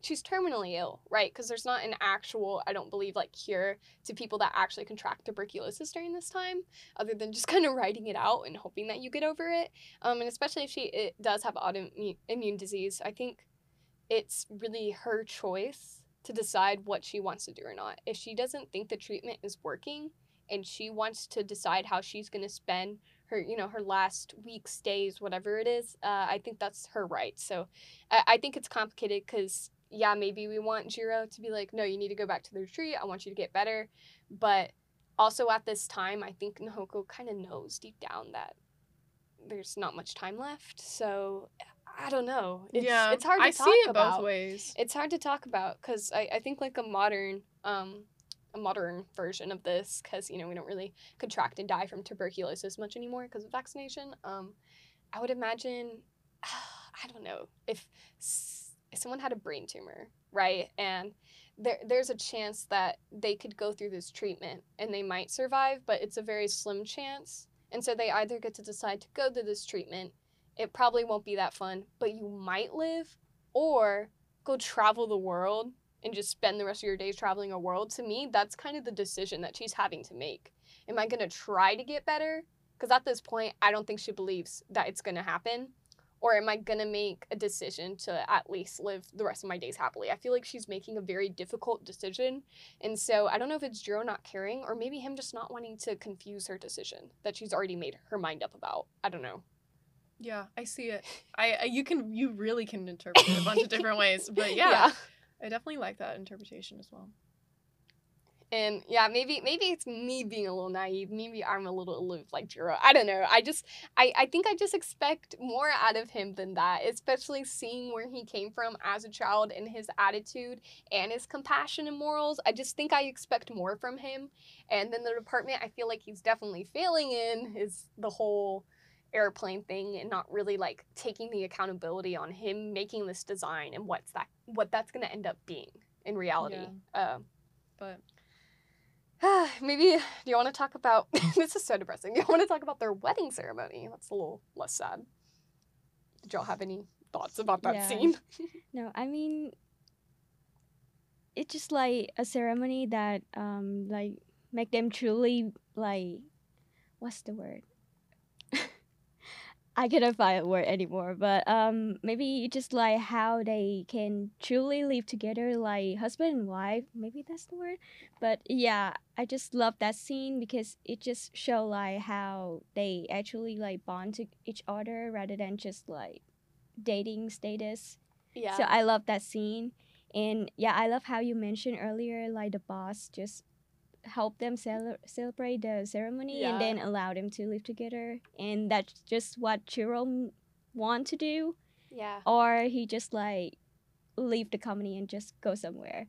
she's terminally ill, right? Because there's not an actual, I don't believe, like cure to people that actually contract tuberculosis during this time, other than just (laughs) kind of writing it out and hoping that you get over it. Um, and especially if she does have autoimmune immune disease, I think it's really her choice to decide what she wants to do or not. If she doesn't think the treatment is working and she wants to decide how she's going to spend her, you know, her last weeks, days, whatever it is, uh, I think that's her right. So I, I think it's complicated because, yeah, maybe we want Jiro to be like, no, you need to go back to the retreat. I want you to get better. But also at this time, I think Nahoko kind of knows deep down that there's not much time left. So I don't know. It's, yeah it's hard to i talk see it about both ways it's hard to talk about because I, I think like a modern um a modern version of this because you know we don't really contract and die from tuberculosis much anymore because of vaccination um i would imagine (sighs) i don't know if, if someone had a brain tumor right? And there, there's a chance that they could go through this treatment and they might survive but it's a very slim chance. And so they either get to decide to go through this treatment it probably won't be that fun but you might live or go travel the world and just spend the rest of your days traveling a world. To me that's kind of the decision that she's having to make. Am i going to try to get better? Because at this point i don't think she believes that it's going to happen or am i to make a decision to at least live the rest of my days happily? I feel like she's making a very difficult decision and so i don't know if it's Jiro not caring or maybe him just not wanting to confuse her decision that she's already made her mind up about. I don't know. Yeah i see it. I, I you can you really can interpret it a bunch of different ways but (laughs) yeah, i definitely like that interpretation as well And yeah, maybe maybe it's me being a little naive. Maybe I'm a little aloof like Jiro. I don't know. I just I, I think I just expect more out of him than that, especially seeing where he came from as a child and his attitude and his compassion and morals. I just think I expect more from him. And then the department I feel like he's definitely failing in is the whole airplane thing and not really like taking the accountability on him making this design and what's that what that's gonna end up being in reality. Um but (sighs) Maybe do you want to talk about (laughs) this is so depressing. Do you want to talk about their wedding ceremony? That's a little less sad. Did y'all have any thoughts about that Yeah. scene? (laughs) No, I mean, it's just like a ceremony that um like make them truly like, what's the word? I cannot find a word anymore, but um maybe just like how they can truly live together like husband and wife. Maybe that's the word. But yeah, I just love that scene because it just show like how they actually like bond to each other rather than just like dating status. Yeah. So I love that scene. And yeah, I love how you mentioned earlier, like the boss just help them cele- celebrate the ceremony Yeah. and then allow them to live together. And that's just what Chiro want to do. yeah. Or he just like leave the company and just go somewhere.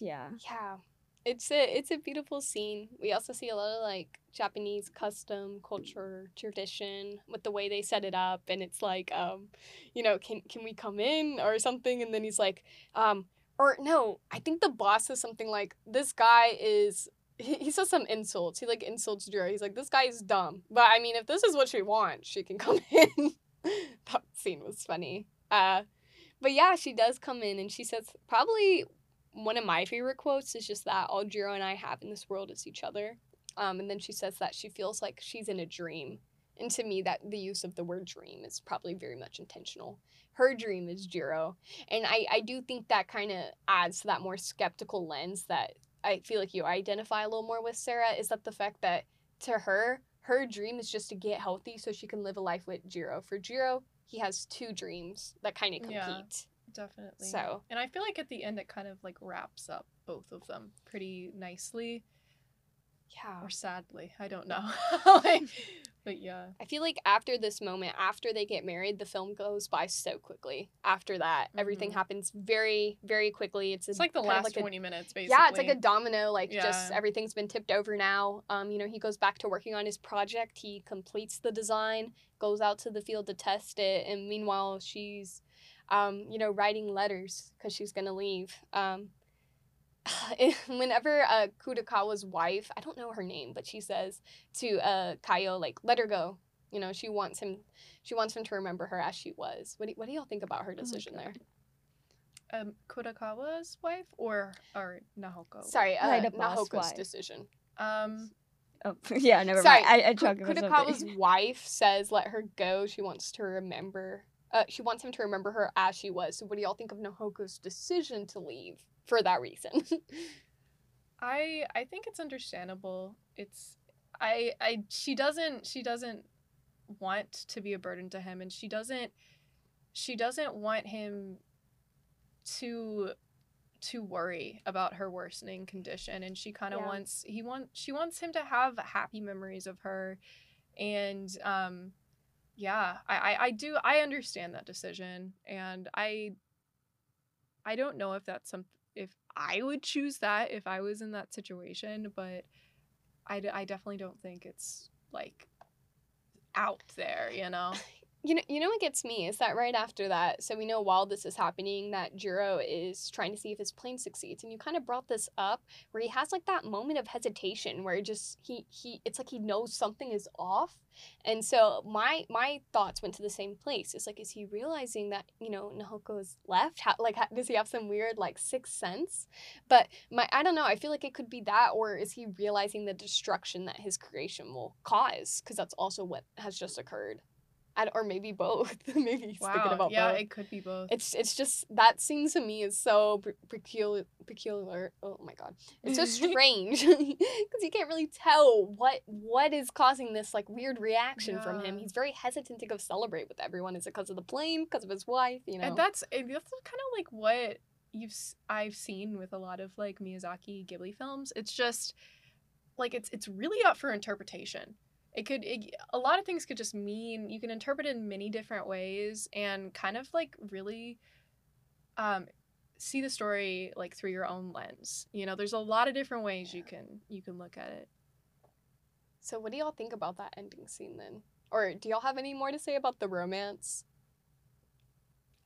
Yeah. Yeah. It's a it's a beautiful scene. We also see a lot of like Japanese custom, culture, tradition with the way they set it up and it's like um you know, can can we come in or something and then he's like um or no, I think the boss says something like this guy is he, he says some insults. He like insults Jiro. He's like, this guy is dumb. But I mean, if this is what she wants, she can (laughs) come in. that scene was funny. Uh, but yeah, she does come in and she says probably one of my favorite quotes is just that all Jiro and I have in this world is each other. Um, and then she says that she feels like she's in a dream. And to me, that the use of the word dream is probably very much intentional. Her dream is Jiro. And I, I do think that kind of adds to that more skeptical lens that I feel like you identify a little more with Sarah is that the fact that to her, her dream is just to get healthy so she can live a life with Jiro. For Jiro, he has two dreams that kind of compete. Yeah. Definitely. So- and I feel like at the end it kind of like wraps up both of them pretty nicely Yeah. or sadly. I don't know. (laughs) like, but yeah. I feel like after this moment, after they get married, the film goes by so quickly. After that, everything Mhm. happens very, very quickly. It's, a, It's like the last like a- 20 minutes basically. Yeah, it's like a domino. Like just everything's been tipped over now. Um, you know, he goes back to working on his project. He completes the design, goes out to the field to test it, and meanwhile she's, um, you know, writing letters because she's gonna leave. Um, (sighs) (sighs) whenever uh, Kurokawa's wife, I don't know her name, but she says to uh Kayo like, "Let her go." You know, she wants him. She wants him to remember her as she was. What do, what do y'all think about her decision there? um Kurokawa's wife or or Nahoko. Sorry, uh, Like Nahoko's wife. decision. Um Oh, (laughs) yeah, never Sorry, mind. I, I Ku- talked about Kurokawa's wife says, "Let her go." She wants to remember. Uh, she wants him to remember her as she was. So, what do y'all think of Nahoko's decision to leave for that reason? (laughs) I I think it's understandable. It's I I she doesn't she doesn't want to be a burden to him and she doesn't she doesn't want him to to worry about her worsening condition and she kind of Yeah. wants he wants she wants him to have happy memories of her and um yeah I, I i do i understand that decision and i i don't know if that's some i would choose that if i was in that situation but i, d- I definitely don't think it's like out there you know (laughs) you know, you know what gets me is that right after that, so we know while this is happening that Jiro is trying to see if his plan succeeds, and you kind of brought this up where he has like that moment of hesitation where just he he it's like he knows something is off, and so my my thoughts went to the same place. It's like is he realizing that you know Nahoko's left? How, like how, does he have some weird like sixth sense? But my I don't know. I feel like it could be that, or is he realizing the destruction that his creation will cause? Because that's also what has just occurred. And, or maybe both. (laughs) maybe he's thinking wow about yeah both. it could be both It's it's just that scene to me is so pe- peculiar. Peculiar. Oh my god, it's so (laughs) strange (laughs) because you can't really tell what what is causing this like weird reaction from him. He's very hesitant to go celebrate with everyone. Is it because of the plane? Because of his wife? You know. And that's that's kind of like what you've I've seen with a lot of like Miyazaki Ghibli films. It's just like it's it's really up for interpretation. It could it, a lot of things could just mean you can interpret it in many different ways and kind of like really um see the story like through your own lens. You know, there's a lot of different ways you can you can look at it. so what do y'all think about that ending scene then? Or do y'all have any more to say about the romance?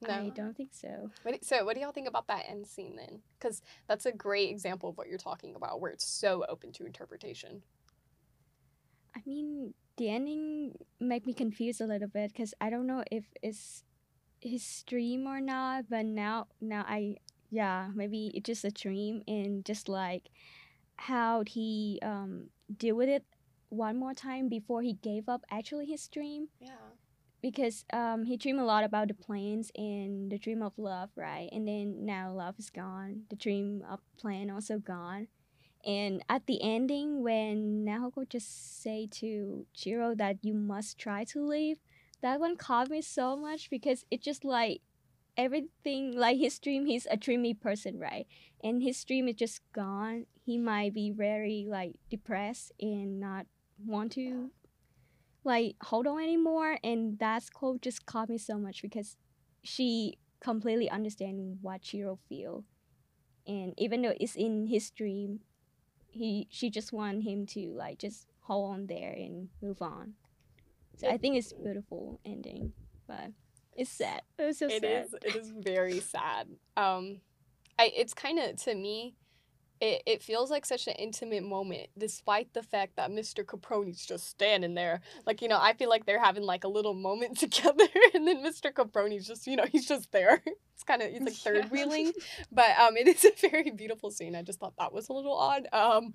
no? I don't think so. What so, what do y'all think about that end scene then? Because that's a great example of what you're talking about, where it's so open to interpretation. I mean, the ending make me confused a little bit because I don't know if it's his dream or not. But now, now I yeah, maybe it's just a dream and just like how he um deal with it one more time before he gave up actually his dream Yeah. because um he dreamed a lot about the planes and the dream of love right and then now love is gone the dream of plan also gone and at the ending when Nahoko just say to Chiro that you must try to leave that one caught me so much because it just like everything like his dream he's a dreamy person right? And his dream is just gone. He might be very like depressed and not want to like hold on anymore. And that quote just caught me so much because she completely understand what Chiro feel. And even though it's in his dream he she just want him to like just hold on there and move on so i think it's beautiful ending but it's sad it was so It sad is. It is very sad. Um, I. It's kind of to me. It, it feels like such an intimate moment, despite the fact that Mr. Caproni's just standing there. Like, you know, I feel like they're having like a little moment (laughs) together, and then Mr. Caproni's just, you know, he's just there. It's kind of, he's like (laughs) third Yeah. wheeling. but um, it is a very beautiful scene. I just thought that was a little odd. Um,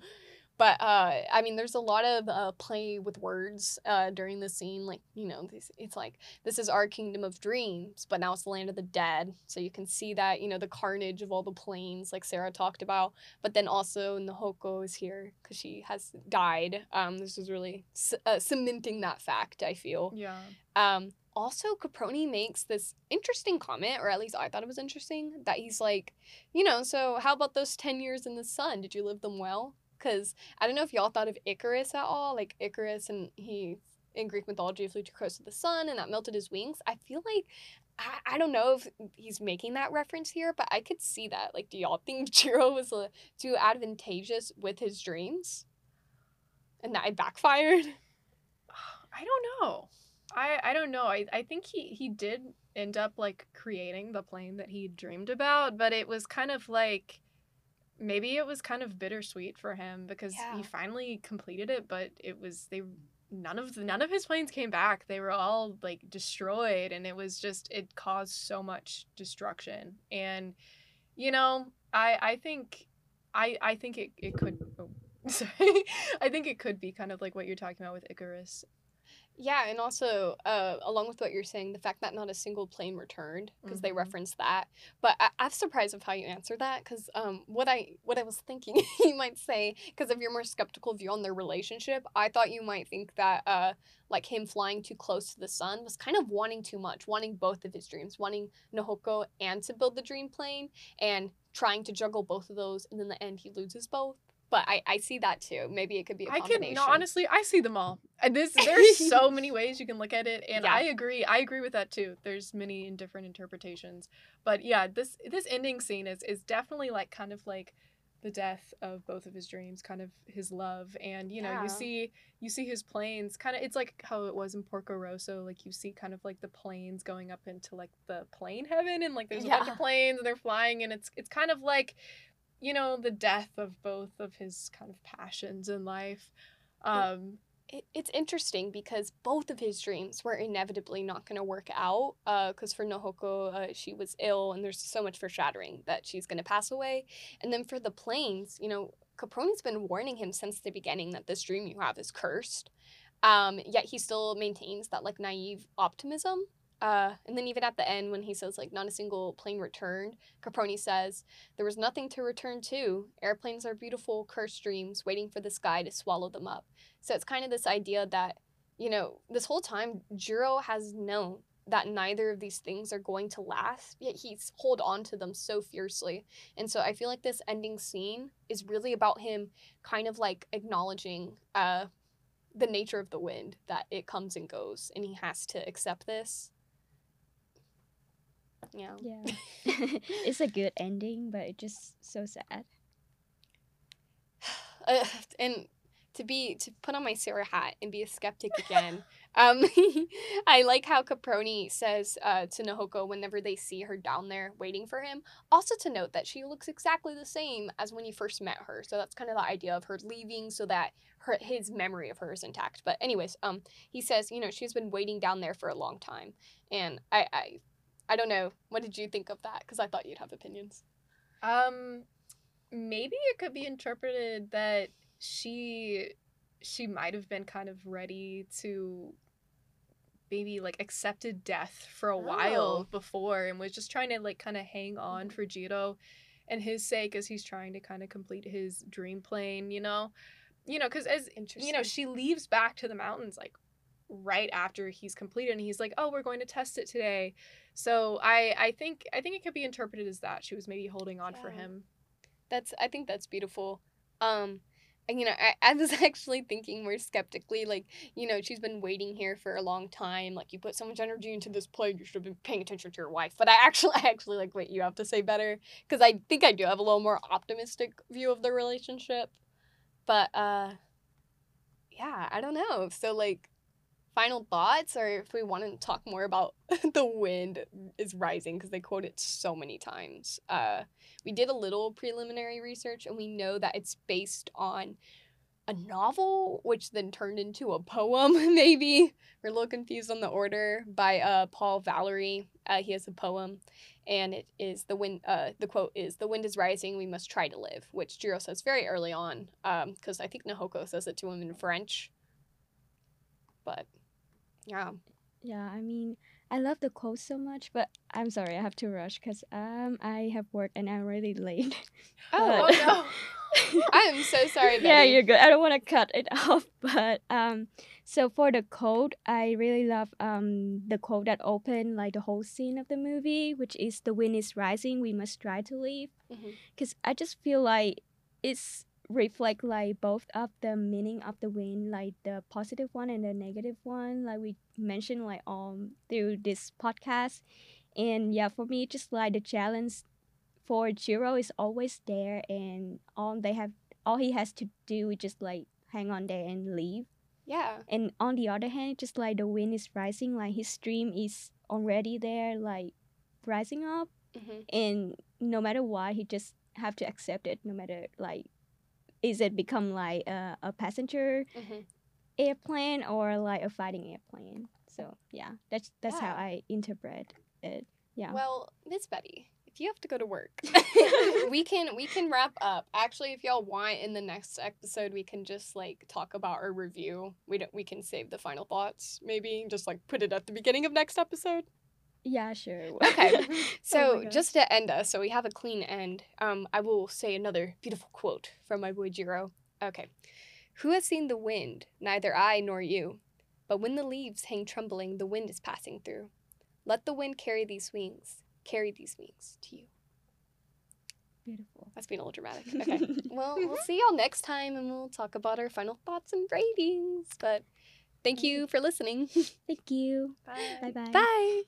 but uh, I mean, there's a lot of uh, play with words uh, during the scene. Like, you know, this, it's like this is our kingdom of dreams, but now it's the land of the dead. So you can see that, you know, the carnage of all the planes, like Sarah talked about. But then also Nahoko is here because she has died. Um, this is really c- uh, cementing that fact. I feel. Yeah. Um, also, Caproni makes this interesting comment, or at least I thought it was interesting, that he's like, you know, so how about those 10 years in the sun? Did you live them well? Because I don't know if y'all thought of Icarus at all. Like, Icarus, and he, in Greek mythology, flew too close to the sun and that melted his wings. I feel like, I, I don't know if he's making that reference here, but I could see that. Like, do y'all think (laughs) Jiro was uh, too advantageous with his dreams? And that it backfired? (sighs) I don't know. I I don't know. I I think he he did end up like creating the plane that he dreamed about, but it was kind of like maybe it was kind of bittersweet for him because Yeah. he finally completed it, but it was they none of none of his planes came back. They were all like destroyed and it was just it caused so much destruction. And you know, I I think I I think it it could oh, (laughs) sorry. I think it could be kind of like what you're talking about with Icarus. Yeah, and also, uh, along with what you're saying, the fact that not a single plane returned because they Mhm. referenced that. But I- I'm surprised of how you answered that because um, what I what I was thinking (laughs) you might say because of your more skeptical view on their relationship, I thought you might think that uh, like him flying too close to the sun was kind of wanting too much, wanting both of his dreams, wanting Nahoko and to build the dream plane, and trying to juggle both of those, and in the end he loses both. But I, I see that too. Maybe it could be a I combination. can no honestly, I see them all. And this there's so many (laughs) ways you can look at it, and Yeah. I agree. I agree with that too. There's many and different interpretations, but yeah, this this ending scene is is definitely like kind of like the death of both of his dreams, kind of his love, and you know Yeah. you see you see his planes kind of. It's like how it was in Porco Rosso. Like you see kind of like the planes going up into like the plane heaven, and like there's a bunch of planes and they're flying, and it's it's kind of like you know the death of both of his kind of passions in life um it, it's interesting because both of his dreams were inevitably not going to work out. Because for Nahoko, uh, she was ill, and there's so much foreshadowing that she's going to pass away. And then for the planes, you know, Caproni's been warning him since the beginning that this dream you have is cursed. Um, yet he still maintains that like naive optimism. Uh, and then even at the end, when he says like not a single plane returned, Caproni says there was nothing to return to. Airplanes are beautiful, cursed dreams waiting for the sky to swallow them up. So it's kind of this idea that, you know, this whole time, Jiro has known that neither of these things are going to last, yet he's hold on to them so fiercely. And so I feel like this ending scene is really about him kind of like acknowledging uh the nature of the wind, that it comes and goes, and he has to accept this. Yeah. Yeah. (laughs) it's a good ending, but it's just so sad. (sighs) uh, and to be to put on my Sarah hat and be a skeptic again. um, (laughs) I like how Caproni says uh, to Nahoko whenever they see her down there waiting for him. Also to note that she looks exactly the same as when he first met her. So that's kind of the idea of her leaving so that her his memory of her is intact. But anyways, um, he says you know she's been waiting down there for a long time, and I I, I don't know. What did you think of that? Because I thought you'd have opinions. um maybe it could be interpreted that she she might have been kind of ready to maybe like accepted death for a Oh. while before and was just trying to like kind of hang on for Jiro and his sake as he's trying to kind of complete his dream plane, you know? You know, cuz as Interesting. you know, she leaves back to the mountains like right after he's completed and he's like, "Oh, we're going to test it today." So, I I think I think it could be interpreted as that she was maybe holding on for him. That's I think that's beautiful. Um and you know, I, I was (laughs) actually thinking more skeptically, like, you know, she's been waiting here for a long time. Like you put so much energy into this play, you should have been paying attention to your wife. But I actually (laughs) I actually like what you have to say better. Because I think I do have a little more optimistic view of the relationship. But uh yeah, I don't know. So like final thoughts or if we want to talk more about (laughs) the wind is rising because they quote it so many times. Uh we did a little preliminary research and we know that it's based on a novel which then turned into a poem (laughs) maybe. We're a little confused on the order by uh paul valery. Uh, he has a poem and it is the wind uh the quote is the wind is rising we must try to live which jiro says very early on um because i think nahoko says it to him in french. But yeah Yeah, I mean, I love the quote so much, but I'm sorry, I have to rush because um I have work and I'm really late. oh (laughs) Oh no. (laughs) I am so sorry, Betty. yeah, you're good. I don't want to cut it (laughs) off, but um, so for the quote, I really love um the quote that opened like the whole scene of the movie, which is "The wind is rising, we must try to leave." Because I just feel like it's reflect like both of the meaning of the wind, like the positive one and the negative one, like we mentioned like um through this podcast. And yeah, for me, just like the challenge for Jiro is always there, and all they have, all he has to do is just like hang on there and leave. Yeah. And on the other hand, just like the wind is rising, like his stream is already there, like rising up, hmm and no matter what, he just have to accept it. No matter like, is it become like a, a passenger hmm airplane or like a fighting airplane? So yeah, that's that's how I interpret it. Yeah. Well, Miss Betty, if you have to go to work, (laughs) we can we can wrap up. Actually, if y'all want, in the next episode, we can just like talk about our review. We don't. We can save the final thoughts. Maybe just like put it at the beginning of next episode. Yeah, sure. Okay. (laughs) Oh So my God. just to end us, so we have a clean end. Um, I will say another beautiful quote from my boy Jiro. Okay, who has seen the wind? Neither I nor you. But when the leaves hang trembling, the wind is passing through. Let the wind carry these wings, carry these wings to you. Beautiful. That's being a little dramatic. (laughs) Okay. well, we'll see y'all next time, and we'll talk about our final thoughts and ratings. But thank you for listening. (laughs) Thank you. Bye. Bye bye. Bye.